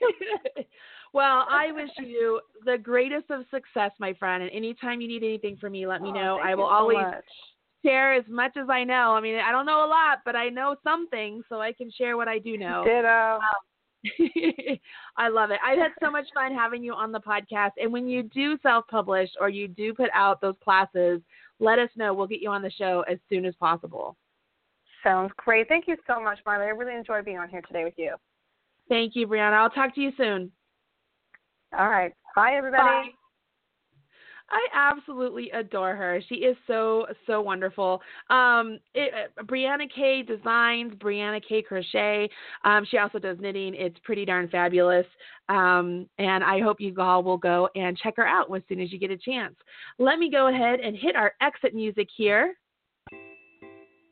well, I wish you the greatest of success, my friend. And anytime you need anything from me, let me Oh, know. I will so always much. share as much as I know. I mean, I don't know a lot, but I know some things, so I can share what I do know. Ditto. Um, I love it. I've had so much fun having you on the podcast. And when you do self publish or you do put out those classes, let us know. We'll get you on the show as soon as possible. Sounds great. Thank you so much, Marly. I really enjoyed being on here today with you. Thank you, Briana. I'll talk to you soon. All right. Bye, everybody. Bye. I absolutely adore her. She is so so wonderful. Um, it, uh, Briana K designs, Briana K crochet. Um, she also does knitting. It's pretty darn fabulous. Um, and I hope you all will go and check her out as soon as you get a chance. Let me go ahead and hit our exit music here.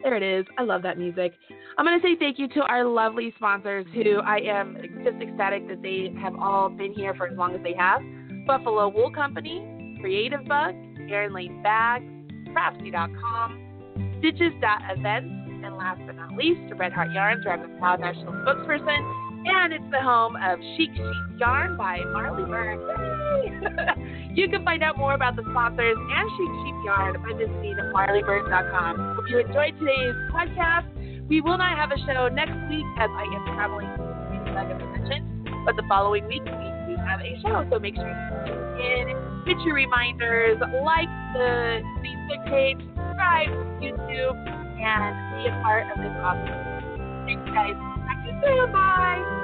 There it is. I love that music. I'm going to say thank you to our lovely sponsors who I am just ecstatic that they have all been here for as long as they have. Buffalo Wool Company, Creative Bug, Erin Lane Bags, Craftsy.com, Stitches.events, and last but not least, Red Heart Yarns, where I'm the proud national spokesperson. And it's the home of Chic Sheep Yarn by Marly Bird. You can find out more about the sponsors and Chic Sheep Yarn by visiting marlybird.com. Hope you enjoyed today's podcast. We will not have a show next week as I am traveling like I mentioned, but the following week we do have a show. So make sure you in, your reminders, like the Facebook page, subscribe to YouTube, and be a part of this awesome. Thanks, guys. To. Bye.